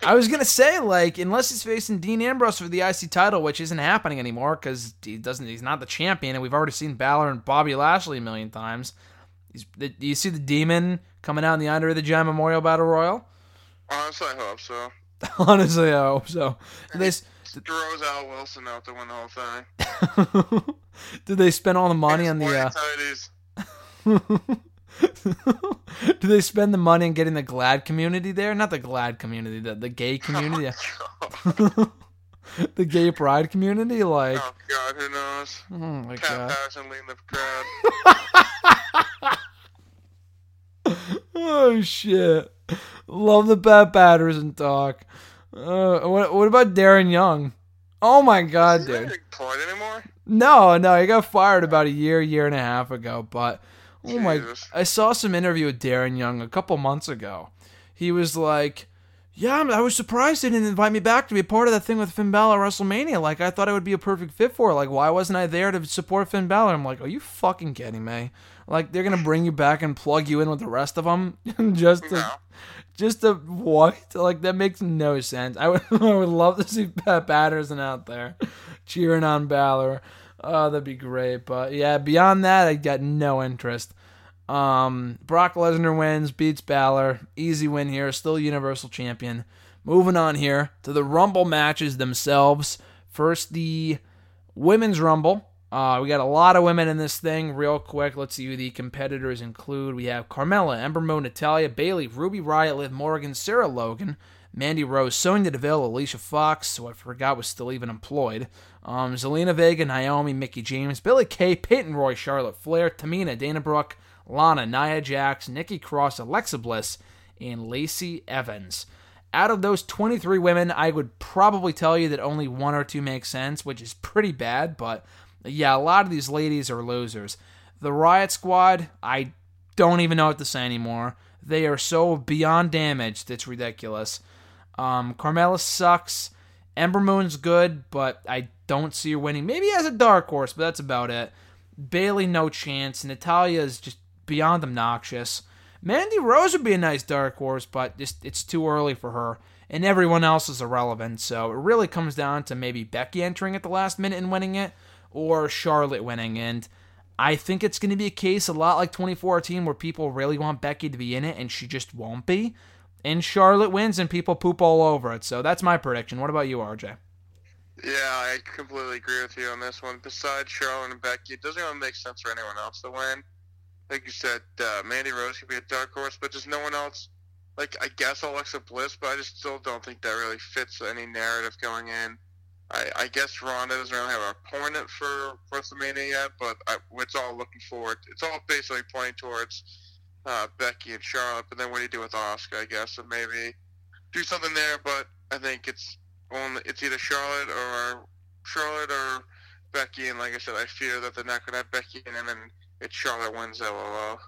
I was gonna say, like, unless he's facing Dean Ambrose for the IC title, which isn't happening anymore because he doesn't. He's not the champion, and we've already seen Balor and Bobby Lashley a million times. He's, you see the Demon coming out in the Andre the Giant Memorial Battle Royal? Honestly, I hope so. Honestly, I hope so. they throws Al Wilson out to win the whole thing. Did they spend all the money on the? Uh... Do they spend the money on getting the GLAAD community there? Not the GLAAD community, the the gay community. Oh, the gay pride community, like. Oh God, who knows? Oh my Pat God. Patterson leading the crowd. oh shit! Love the Pat Patterson talk. Uh, what what about Darren Young? Oh my God, dude! Anymore? No, no, he got fired about a year, year and a half ago. But oh Jesus. my, I saw some interview with Darren Young a couple months ago. He was like, "Yeah, I was surprised they didn't invite me back to be a part of that thing with Finn Balor at WrestleMania. Like, I thought I would be a perfect fit for it. Like, why wasn't I there to support Finn Balor?" I'm like, "Are you fucking kidding me? Like, they're gonna bring you back and plug you in with the rest of them just to." No. Just a what? Like that makes no sense. I would, I would love to see Pat Patterson out there cheering on Balor. Oh, that'd be great. But yeah, beyond that, I got no interest. Um, Brock Lesnar wins, beats Balor. Easy win here. Still Universal Champion. Moving on here to the Rumble matches themselves. First, the Women's Rumble. Uh, we got a lot of women in this thing. Real quick, let's see who the competitors include. We have Carmella, Ember Moon, Natalya, Bayley, Ruby Riot, Liv Morgan, Sarah Logan, Mandy Rose, Sonya Deville, Alicia Fox, who I forgot was still even employed, um, Zelina Vega, Naomi, Mickie James, Billie Kay, Peyton Roy, Charlotte Flair, Tamina, Dana Brooke, Lana, Nia Jax, Nikki Cross, Alexa Bliss, and Lacey Evans. Out of those 23 women, I would probably tell you that only one or two make sense, which is pretty bad, but yeah, a lot of these ladies are losers. The Riot Squad, I don't even know what to say anymore. They are so beyond damaged, it's ridiculous. Um, Carmella sucks. Ember Moon's good, but I don't see her winning. Maybe as a dark horse, but that's about it. Bayley, no chance. Natalya is just beyond obnoxious. Mandy Rose would be a nice dark horse, but just it's too early for her. And everyone else is irrelevant, so it really comes down to maybe Becky entering at the last minute and winning it, or Charlotte winning. And I think it's going to be a case a lot like 2014 where people really want Becky to be in it and she just won't be and Charlotte wins and people poop all over it. So that's my prediction. What about you, RJ? Yeah, I completely agree with you on this one. Besides Charlotte and Becky, it doesn't really make sense for anyone else to win. Like you said, uh, Mandy Rose could be a dark horse, but just no one else. Like I guess Alexa Bliss, but I just still don't think that really fits any narrative going in. I, I guess Ronda doesn't really have an opponent for WrestleMania yet, but I, it's all looking forward. It's all basically pointing towards uh, Becky and Charlotte. But then what do you do with Asuka? I guess and maybe do something there. But I think it's only it's either Charlotte or Charlotte or Becky. And like I said, I fear that they're not gonna have Becky in, and then it's Charlotte wins LOL.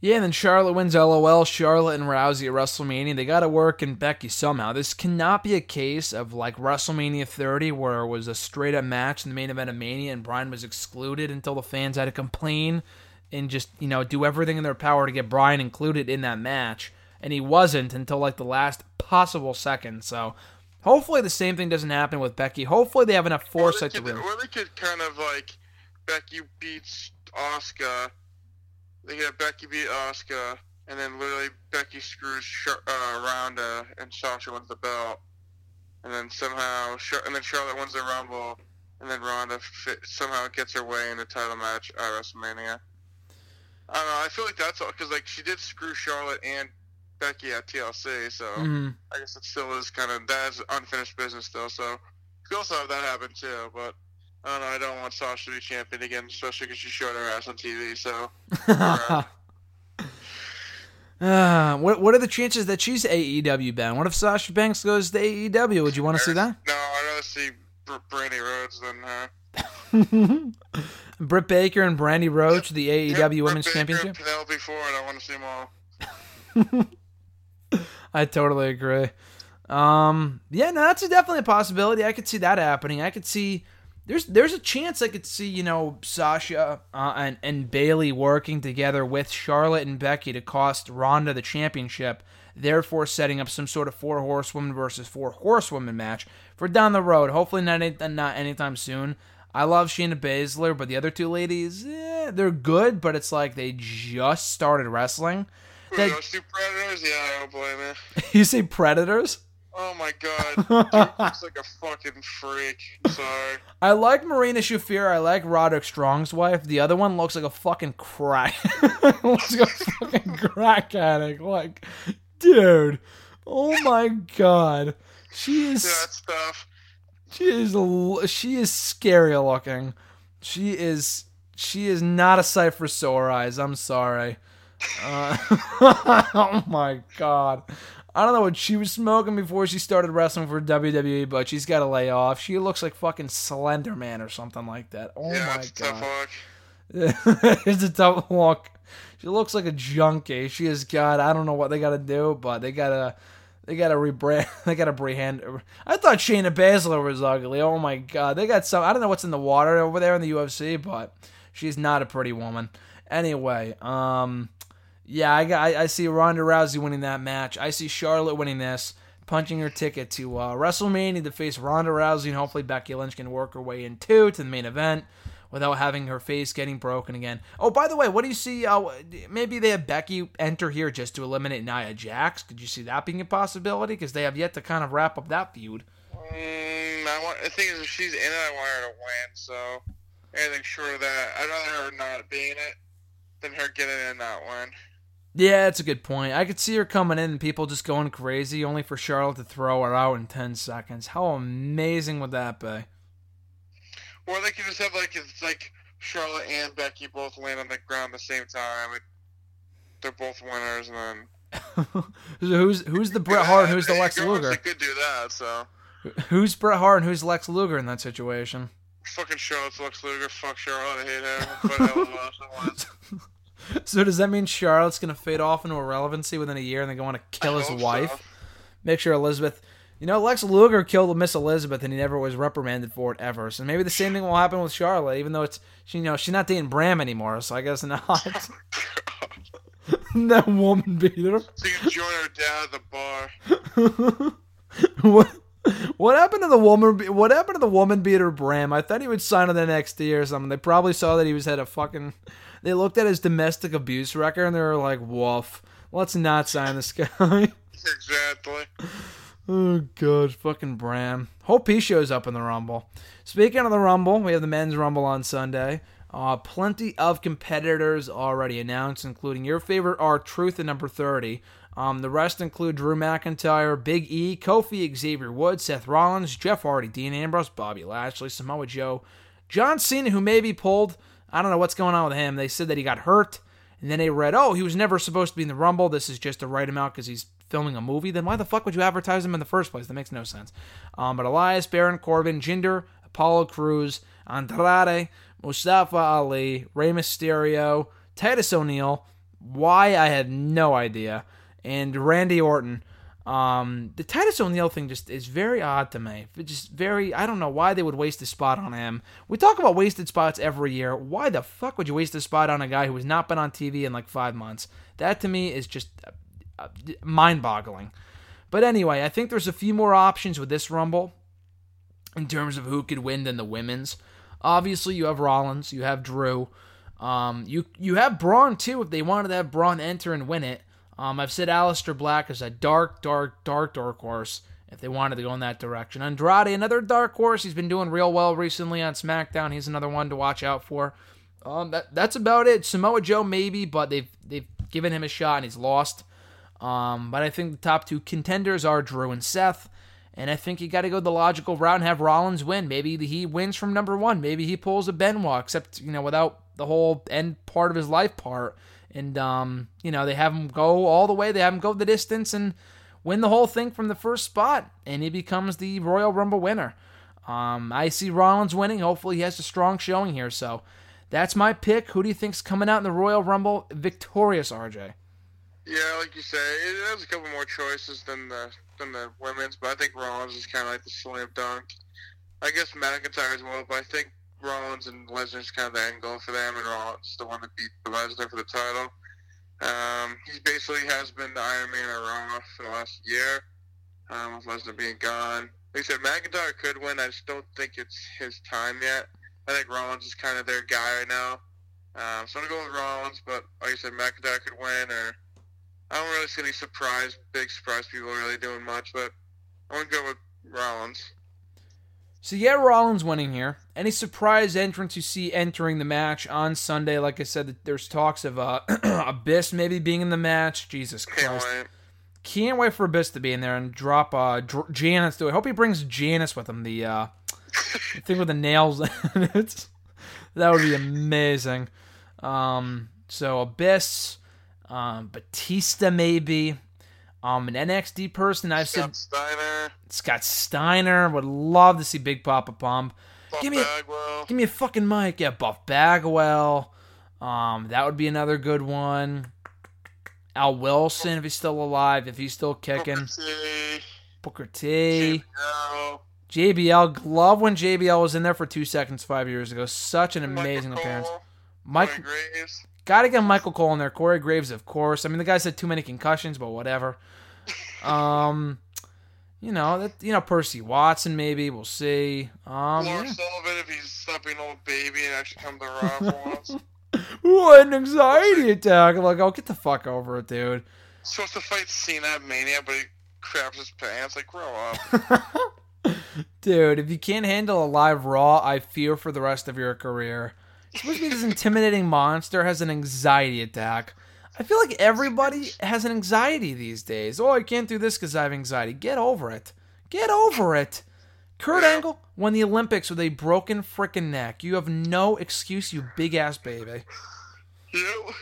Yeah, and then Charlotte wins LOL. Charlotte and Rousey at WrestleMania. They got to work in Becky somehow. This cannot be a case of like WrestleMania 30 where it was a straight up match in the main event of Mania and Bryan was excluded until the fans had to complain and just, you know, do everything in their power to get Bryan included in that match. And he wasn't until like the last possible second. So hopefully the same thing doesn't happen with Becky. Hopefully they have enough foresight to or they, win. could, or they could kind of like Becky beats Asuka. They get Becky beat Asuka, and then literally Becky screws Char- uh, Ronda, and Sasha wins the belt. And then somehow, Char- and then Charlotte wins the Rumble, and then Ronda somehow gets her way in the title match at WrestleMania. I don't know. I feel like that's all because like she did screw Charlotte and Becky at TLC, so Mhm. I guess it still is kind of that is unfinished business still. So could also have that happen too, but. I don't know. I don't want Sasha to be champion again, especially because she showed her ass on TV. So Uh, what what are the chances that she's AEW bound? What if Sasha Banks goes to AEW? Would you want to see that? No, I'd rather see Br- Brandi Rhodes than her. Britt Baker and Brandi Rhodes, the AEW Yep, Women's Baker, Championship. Penelope Ford. I want to see them all. I totally agree. Um, yeah, no, that's a, definitely a possibility. I could see that happening. I could see there's there's a chance I could see you know Sasha uh, and and Bayley working together with Charlotte and Becky to cost Ronda the championship, therefore setting up some sort of four horsewoman versus four horsewoman match for down the road. Hopefully not any, not anytime soon. I love Shayna Baszler, but the other two ladies, eh, they're good, but it's like they just started wrestling. They- those two predators? Yeah, I don't blame you. you say Predators? Oh my god, Dude looks like a fucking freak. Sorry. I like Marina Shafir. I like Roderick Strong's wife. The other one looks like a fucking crack. looks like a fucking crack addict. Like, dude. Oh my god. She Yeah, is. that stuff. She is. She is scary looking. She is. She is not a sight for sore eyes. I'm sorry. Uh, oh my god. I don't know what she was smoking before she started wrestling for WWE, but she's got to lay off. She looks like fucking Slender Man or something like that. Oh yeah, my it's a tough god. look. it's a tough look. She looks like a junkie. She has got I don't know what they got to do, but they gotta they gotta rebrand. They gotta brand. I thought Shayna Baszler was ugly. Oh my god, they got some. I don't know what's in the water over there in the UFC, but she's not a pretty woman. Anyway, um, yeah, I I, I see Ronda Rousey winning that match. I see Charlotte winning this, punching her ticket to uh, WrestleMania to face Ronda Rousey, and hopefully Becky Lynch can work her way in too to the main event without having her face getting broken again. Oh, by the way, what do you see? Uh, maybe they have Becky enter here just to eliminate Nia Jax. Could you see that being a possibility? Because they have yet to kind of wrap up that feud. Mm, I want. The thing is, if she's in it, I want her to win. So anything short of that, I'd rather her not be in it than her getting in and not win. Yeah, that's a good point. I could see her coming in and people just going crazy, only for Charlotte to throw her out in 10 seconds. How amazing would that be? Or they could just have like it's like Charlotte and Becky both land on the ground at the same time. And they're both winners, and then who's who's the Bret Hart and who's the Lex Luger? They could do that. So Who's Bret Hart and who's Lex Luger in that situation? fucking Charlotte's Lex Luger. Fuck Charlotte. I hate her. But hell of a lot. So does that mean Charlotte's gonna fade off into irrelevancy within a year and they're going to kill I his wife? so. Make sure Elizabeth. You know, Lex Luger killed Miss Elizabeth and he never was reprimanded for it ever. So maybe the same thing will happen with Charlotte, even though it's she, you know she's not dating Bram anymore. So I guess not. that woman beater. So you join her dad at the bar. what what happened to the woman? What happened to the woman beater Bram? I thought he would sign on the NXT or something. They probably saw that he was had a fucking. They looked at his domestic abuse record and they were like, "Woof, let's not sign this guy." Exactly. Oh god, fucking Bram. Hope he shows up in the Rumble. Speaking of the Rumble, we have the men's Rumble on Sunday. Uh, plenty of competitors already announced, including your favorite R Truth at number 30. Um, the rest include Drew McIntyre, Big E, Kofi, Xavier Woods, Seth Rollins, Jeff Hardy, Dean Ambrose, Bobby Lashley, Samoa Joe, John Cena, who may be pulled. I don't know what's going on with him. They said that he got hurt and then they read, oh, he was never supposed to be in the Rumble. This is just to write him out because he's filming a movie. Then why the fuck would you advertise him in the first place? That makes no sense. Um, but Elias, Baron Corbin, Jinder, Apollo Crews, Andrade, Mustafa Ali, Rey Mysterio, Titus O'Neil. Why I had no idea, and Randy Orton. Um, the Titus O'Neil thing just is very odd to me. It's just very, I don't know why they would waste a spot on him. We talk about wasted spots every year. Why the fuck would you waste a spot on a guy who has not been on TV in like five months? That to me is just uh, mind-boggling. But anyway, I think there's a few more options with this Rumble in terms of who could win than the women's. Obviously, you have Rollins, you have Drew, um, you you have Braun too. If they wanted to have Braun enter and win it, um, I've said Aleister Black is a dark, dark, dark, dark horse if they wanted to go in that direction. Andrade, another dark horse. He's been doing real well recently on SmackDown. He's another one to watch out for. Um, that that's about it. Samoa Joe maybe, but they've they've given him a shot and he's lost. Um, but I think the top two contenders are Drew and Seth. And I think you got to go the logical route and have Rollins win. Maybe he wins from number one. Maybe he pulls a Benoit, except you know without the whole end part of his life part and um, you know they have him go all the way. They have him go the distance and win the whole thing from the first spot, and he becomes the Royal Rumble winner. Um, I see Rollins winning. Hopefully, he has a strong showing here. So that's my pick. Who do you think's coming out in the Royal Rumble victorious? RJ. Yeah, like you say, it has a couple more choices than the than the women's, but I think Rollins is kind of like the slam dunk. I guess McIntyre as well, but I think Rollins and Lesnar's kind of the end goal for them, and Rollins the one that beat Lesnar for the title. Um, he basically has been the Iron Man of Raw for the last year, um, with Lesnar being gone. Like I said, McIntyre could win. I just don't think it's his time yet. I think Rollins is kind of their guy right now. Um, so I'm going to go with Rollins, but like I said, McIntyre could win, or I don't really see any surprise, big surprise people really doing much, but I'm going to go with Rollins. So yeah, Rollins winning here. Any surprise entrants you see entering the match on Sunday? Like I said, there's talks of uh, Abyss maybe being in the match. Jesus Christ. Can't wait. Can't wait for Abyss to be in there and drop uh, Dr- Janice to. I hope he brings Janice with him. The, uh, thing with the nails in it. That would be amazing. Um, so Abyss, um, Batista maybe. Um, an NXT person I've Scott said Steiner, Scott Steiner would love to see Big Papa Pump. Buff Give me a- Give me a fucking mic. Yeah, Buff Bagwell. Um, that would be another good one. Al Wilson, if he's still alive, if he's still kicking. Booker T. JBL, JBL. Love when JBL was in there for two seconds five years ago. Such an Michael amazing Cole, appearance. Corey Mike, Graves. gotta get Michael Cole in there. Corey Graves, of course. I mean, the guy's had too many concussions, but whatever. Um, you know that. You know Percy Watson, maybe we'll see. Um, yeah. Sullivan if he's an old baby and actually come to Raw for once. Ooh, an anxiety attack. I'm like, oh, get the fuck over it, dude. Supposed to fight Cena at Mania, but he craps his pants. Like, grow up. Dude, if you can't handle a live Raw, I fear for the rest of your career. Supposed to be this intimidating monster has an anxiety attack. I feel like everybody has an anxiety these days. Oh, I can't do this because I have anxiety. Get over it. Get over it. Kurt Angle won the Olympics with a broken frickin' neck. You have no excuse, you big ass baby. Yep.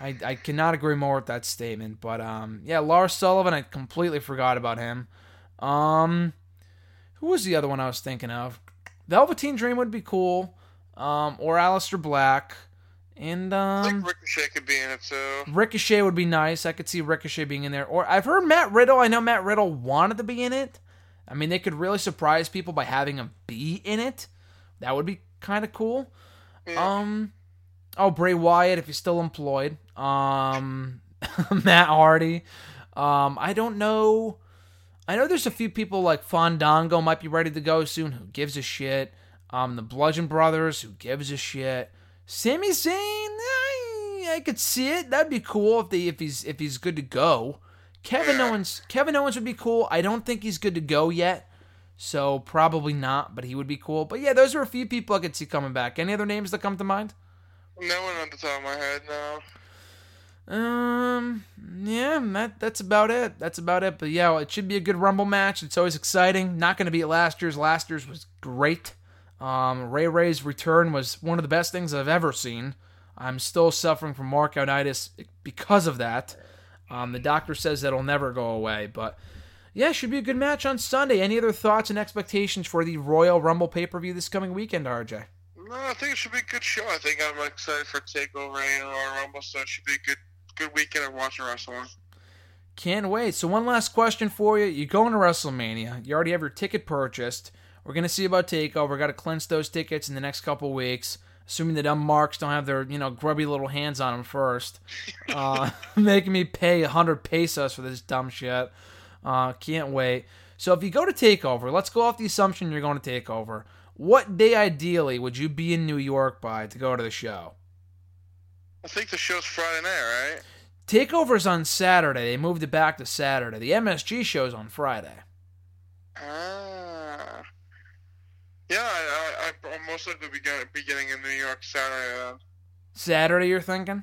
I, I cannot agree more with that statement. But um, yeah, Lars Sullivan, I completely forgot about him. Um, who was the other one I was thinking of? Velveteen Dream would be cool. Um, or Aleister Black. And I think um, Ricochet could be in it too. Ricochet would be nice. I could see Ricochet being in there. Or I've heard Matt Riddle. I know Matt Riddle wanted to be in it. I mean, they could really surprise people by having him be in it. That would be kind of cool. Um, oh Bray Wyatt if he's still employed. Um, Matt Hardy. Um, I don't know. I know there's a few people like Fandango might be ready to go soon. Who gives a shit? Um, the Bludgeon Brothers. Who gives a shit? Sami Zayn. I, I could see it. That'd be cool if they if he's if he's good to go. Kevin Owens. Kevin Owens would be cool. I don't think he's good to go yet. So probably not, but he would be cool. But yeah, those are a few people I could see coming back. Any other names that come to mind? No one on the top of my head now. Um, yeah, that that's about it. That's about it. But yeah, it should be a good Rumble match. It's always exciting. Not going to be last year's. Last year's was great. Um, Ray Ray's return was one of the best things I've ever seen. I'm still suffering from marcounitis because of that. Um, the doctor says that'll never go away, but yeah, should be a good match on Sunday. Any other thoughts and expectations for the Royal Rumble pay per view this coming weekend, RJ? No, I think it should be a good show. I think I'm excited for Takeover and Royal Rumble, so it should be a good good weekend of watching wrestling. Can't wait. So one last question for you: You going to WrestleMania? You already have your ticket purchased. We're gonna see about Takeover. Got to cleanse those tickets in the next couple weeks assuming the dumb marks don't have their you know grubby little hands on them first, uh, making me pay hundred pesos for this dumb shit. Uh, can't wait. So if you go to Takeover, let's go off the assumption you're going to Takeover. What day ideally would you be in New York by to go to the show? I think the show's Friday night, right? Takeover's on Saturday. They moved it back to Saturday. The MSG show's on Friday. Ah. Yeah, I, I, I'm most likely be beginning in New York Saturday. Then. Saturday, you're thinking?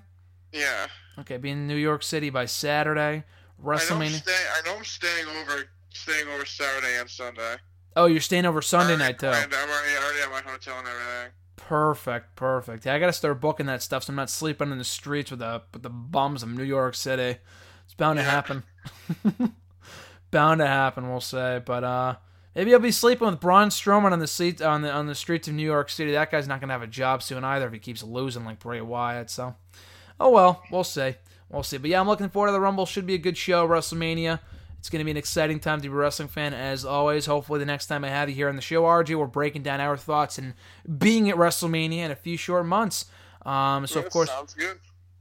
Yeah. Okay, be in New York City by Saturday. WrestleMania. I know I'm, staying, I know I'm staying over, staying over Saturday and Sunday. Oh, you're staying over Sunday night too. I'm already, already at my hotel and everything. Perfect, perfect. Yeah, I gotta start booking that stuff so I'm not sleeping in the streets with the with the bums of New York City. It's bound yeah. to happen. bound to happen, we'll say. But uh maybe I'll be sleeping with Braun Strowman on the seat on the on the streets of New York City. That guy's not gonna have a job soon either if he keeps losing like Bray Wyatt. So, oh well, we'll see. We'll see. But yeah, I'm looking forward to the Rumble. Should be a good show. WrestleMania. It's going to be an exciting time to be a wrestling fan, as always. Hopefully, the next time I have you here on the show, RJ, we're breaking down our thoughts and being at WrestleMania in a few short months. Um, so, of course,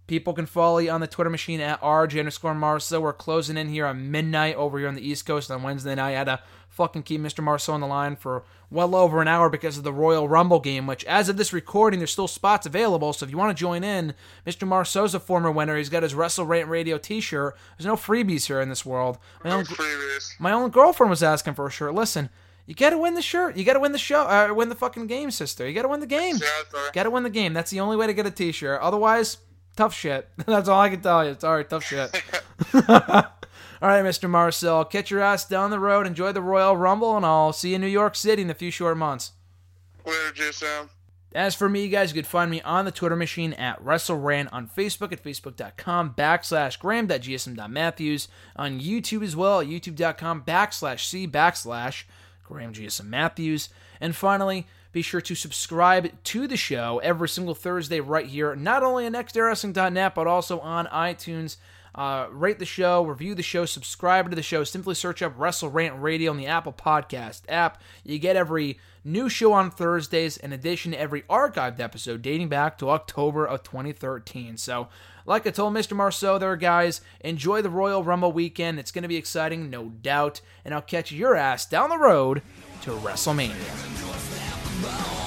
people can follow you on the Twitter machine at RJ underscore Marcel. We're closing in here on midnight over here on the East Coast on Wednesday night. I had to fucking keep Mr. Marceau on the line for well over an hour because of the Royal Rumble game, which, as of this recording, there's still spots available. So if you want to join in, Mr. Marceau's a former winner. He's got his Wrestle Rant Radio t shirt. There's no freebies here in this world. My, no own, freebies. my own girlfriend was asking for a shirt. Listen. You gotta win the shirt. You gotta win the show. Uh, win the fucking game, sister. You gotta win the game. Yeah, gotta win the game. That's the only way to get a T-shirt. Otherwise, tough shit. That's all I can tell you. Sorry, tough shit. All right, Mr. Marcel, catch your ass down the road. Enjoy the Royal Rumble, and I'll see you in New York City in a few short months. Later, GSM. As for me, you guys, you can find me on the Twitter machine at WrestleRant on Facebook at facebook.com backslash graham.gsm.matthews, on YouTube as well at youtube.com backslash c backslash graham.gsm.matthews. And finally, be sure to subscribe to the show every single Thursday right here, not only on nextwrestling.net, but also on iTunes uh, rate the show, review the show, subscribe to the show. Simply search up Wrestle Rant Radio on the Apple Podcast app. You get every new show on Thursdays, in addition to every archived episode dating back to October of 2013. So, like I told Mr. Marceau there, guys, enjoy the Royal Rumble weekend. It's going to be exciting, no doubt. And I'll catch your ass down the road to WrestleMania. Yes.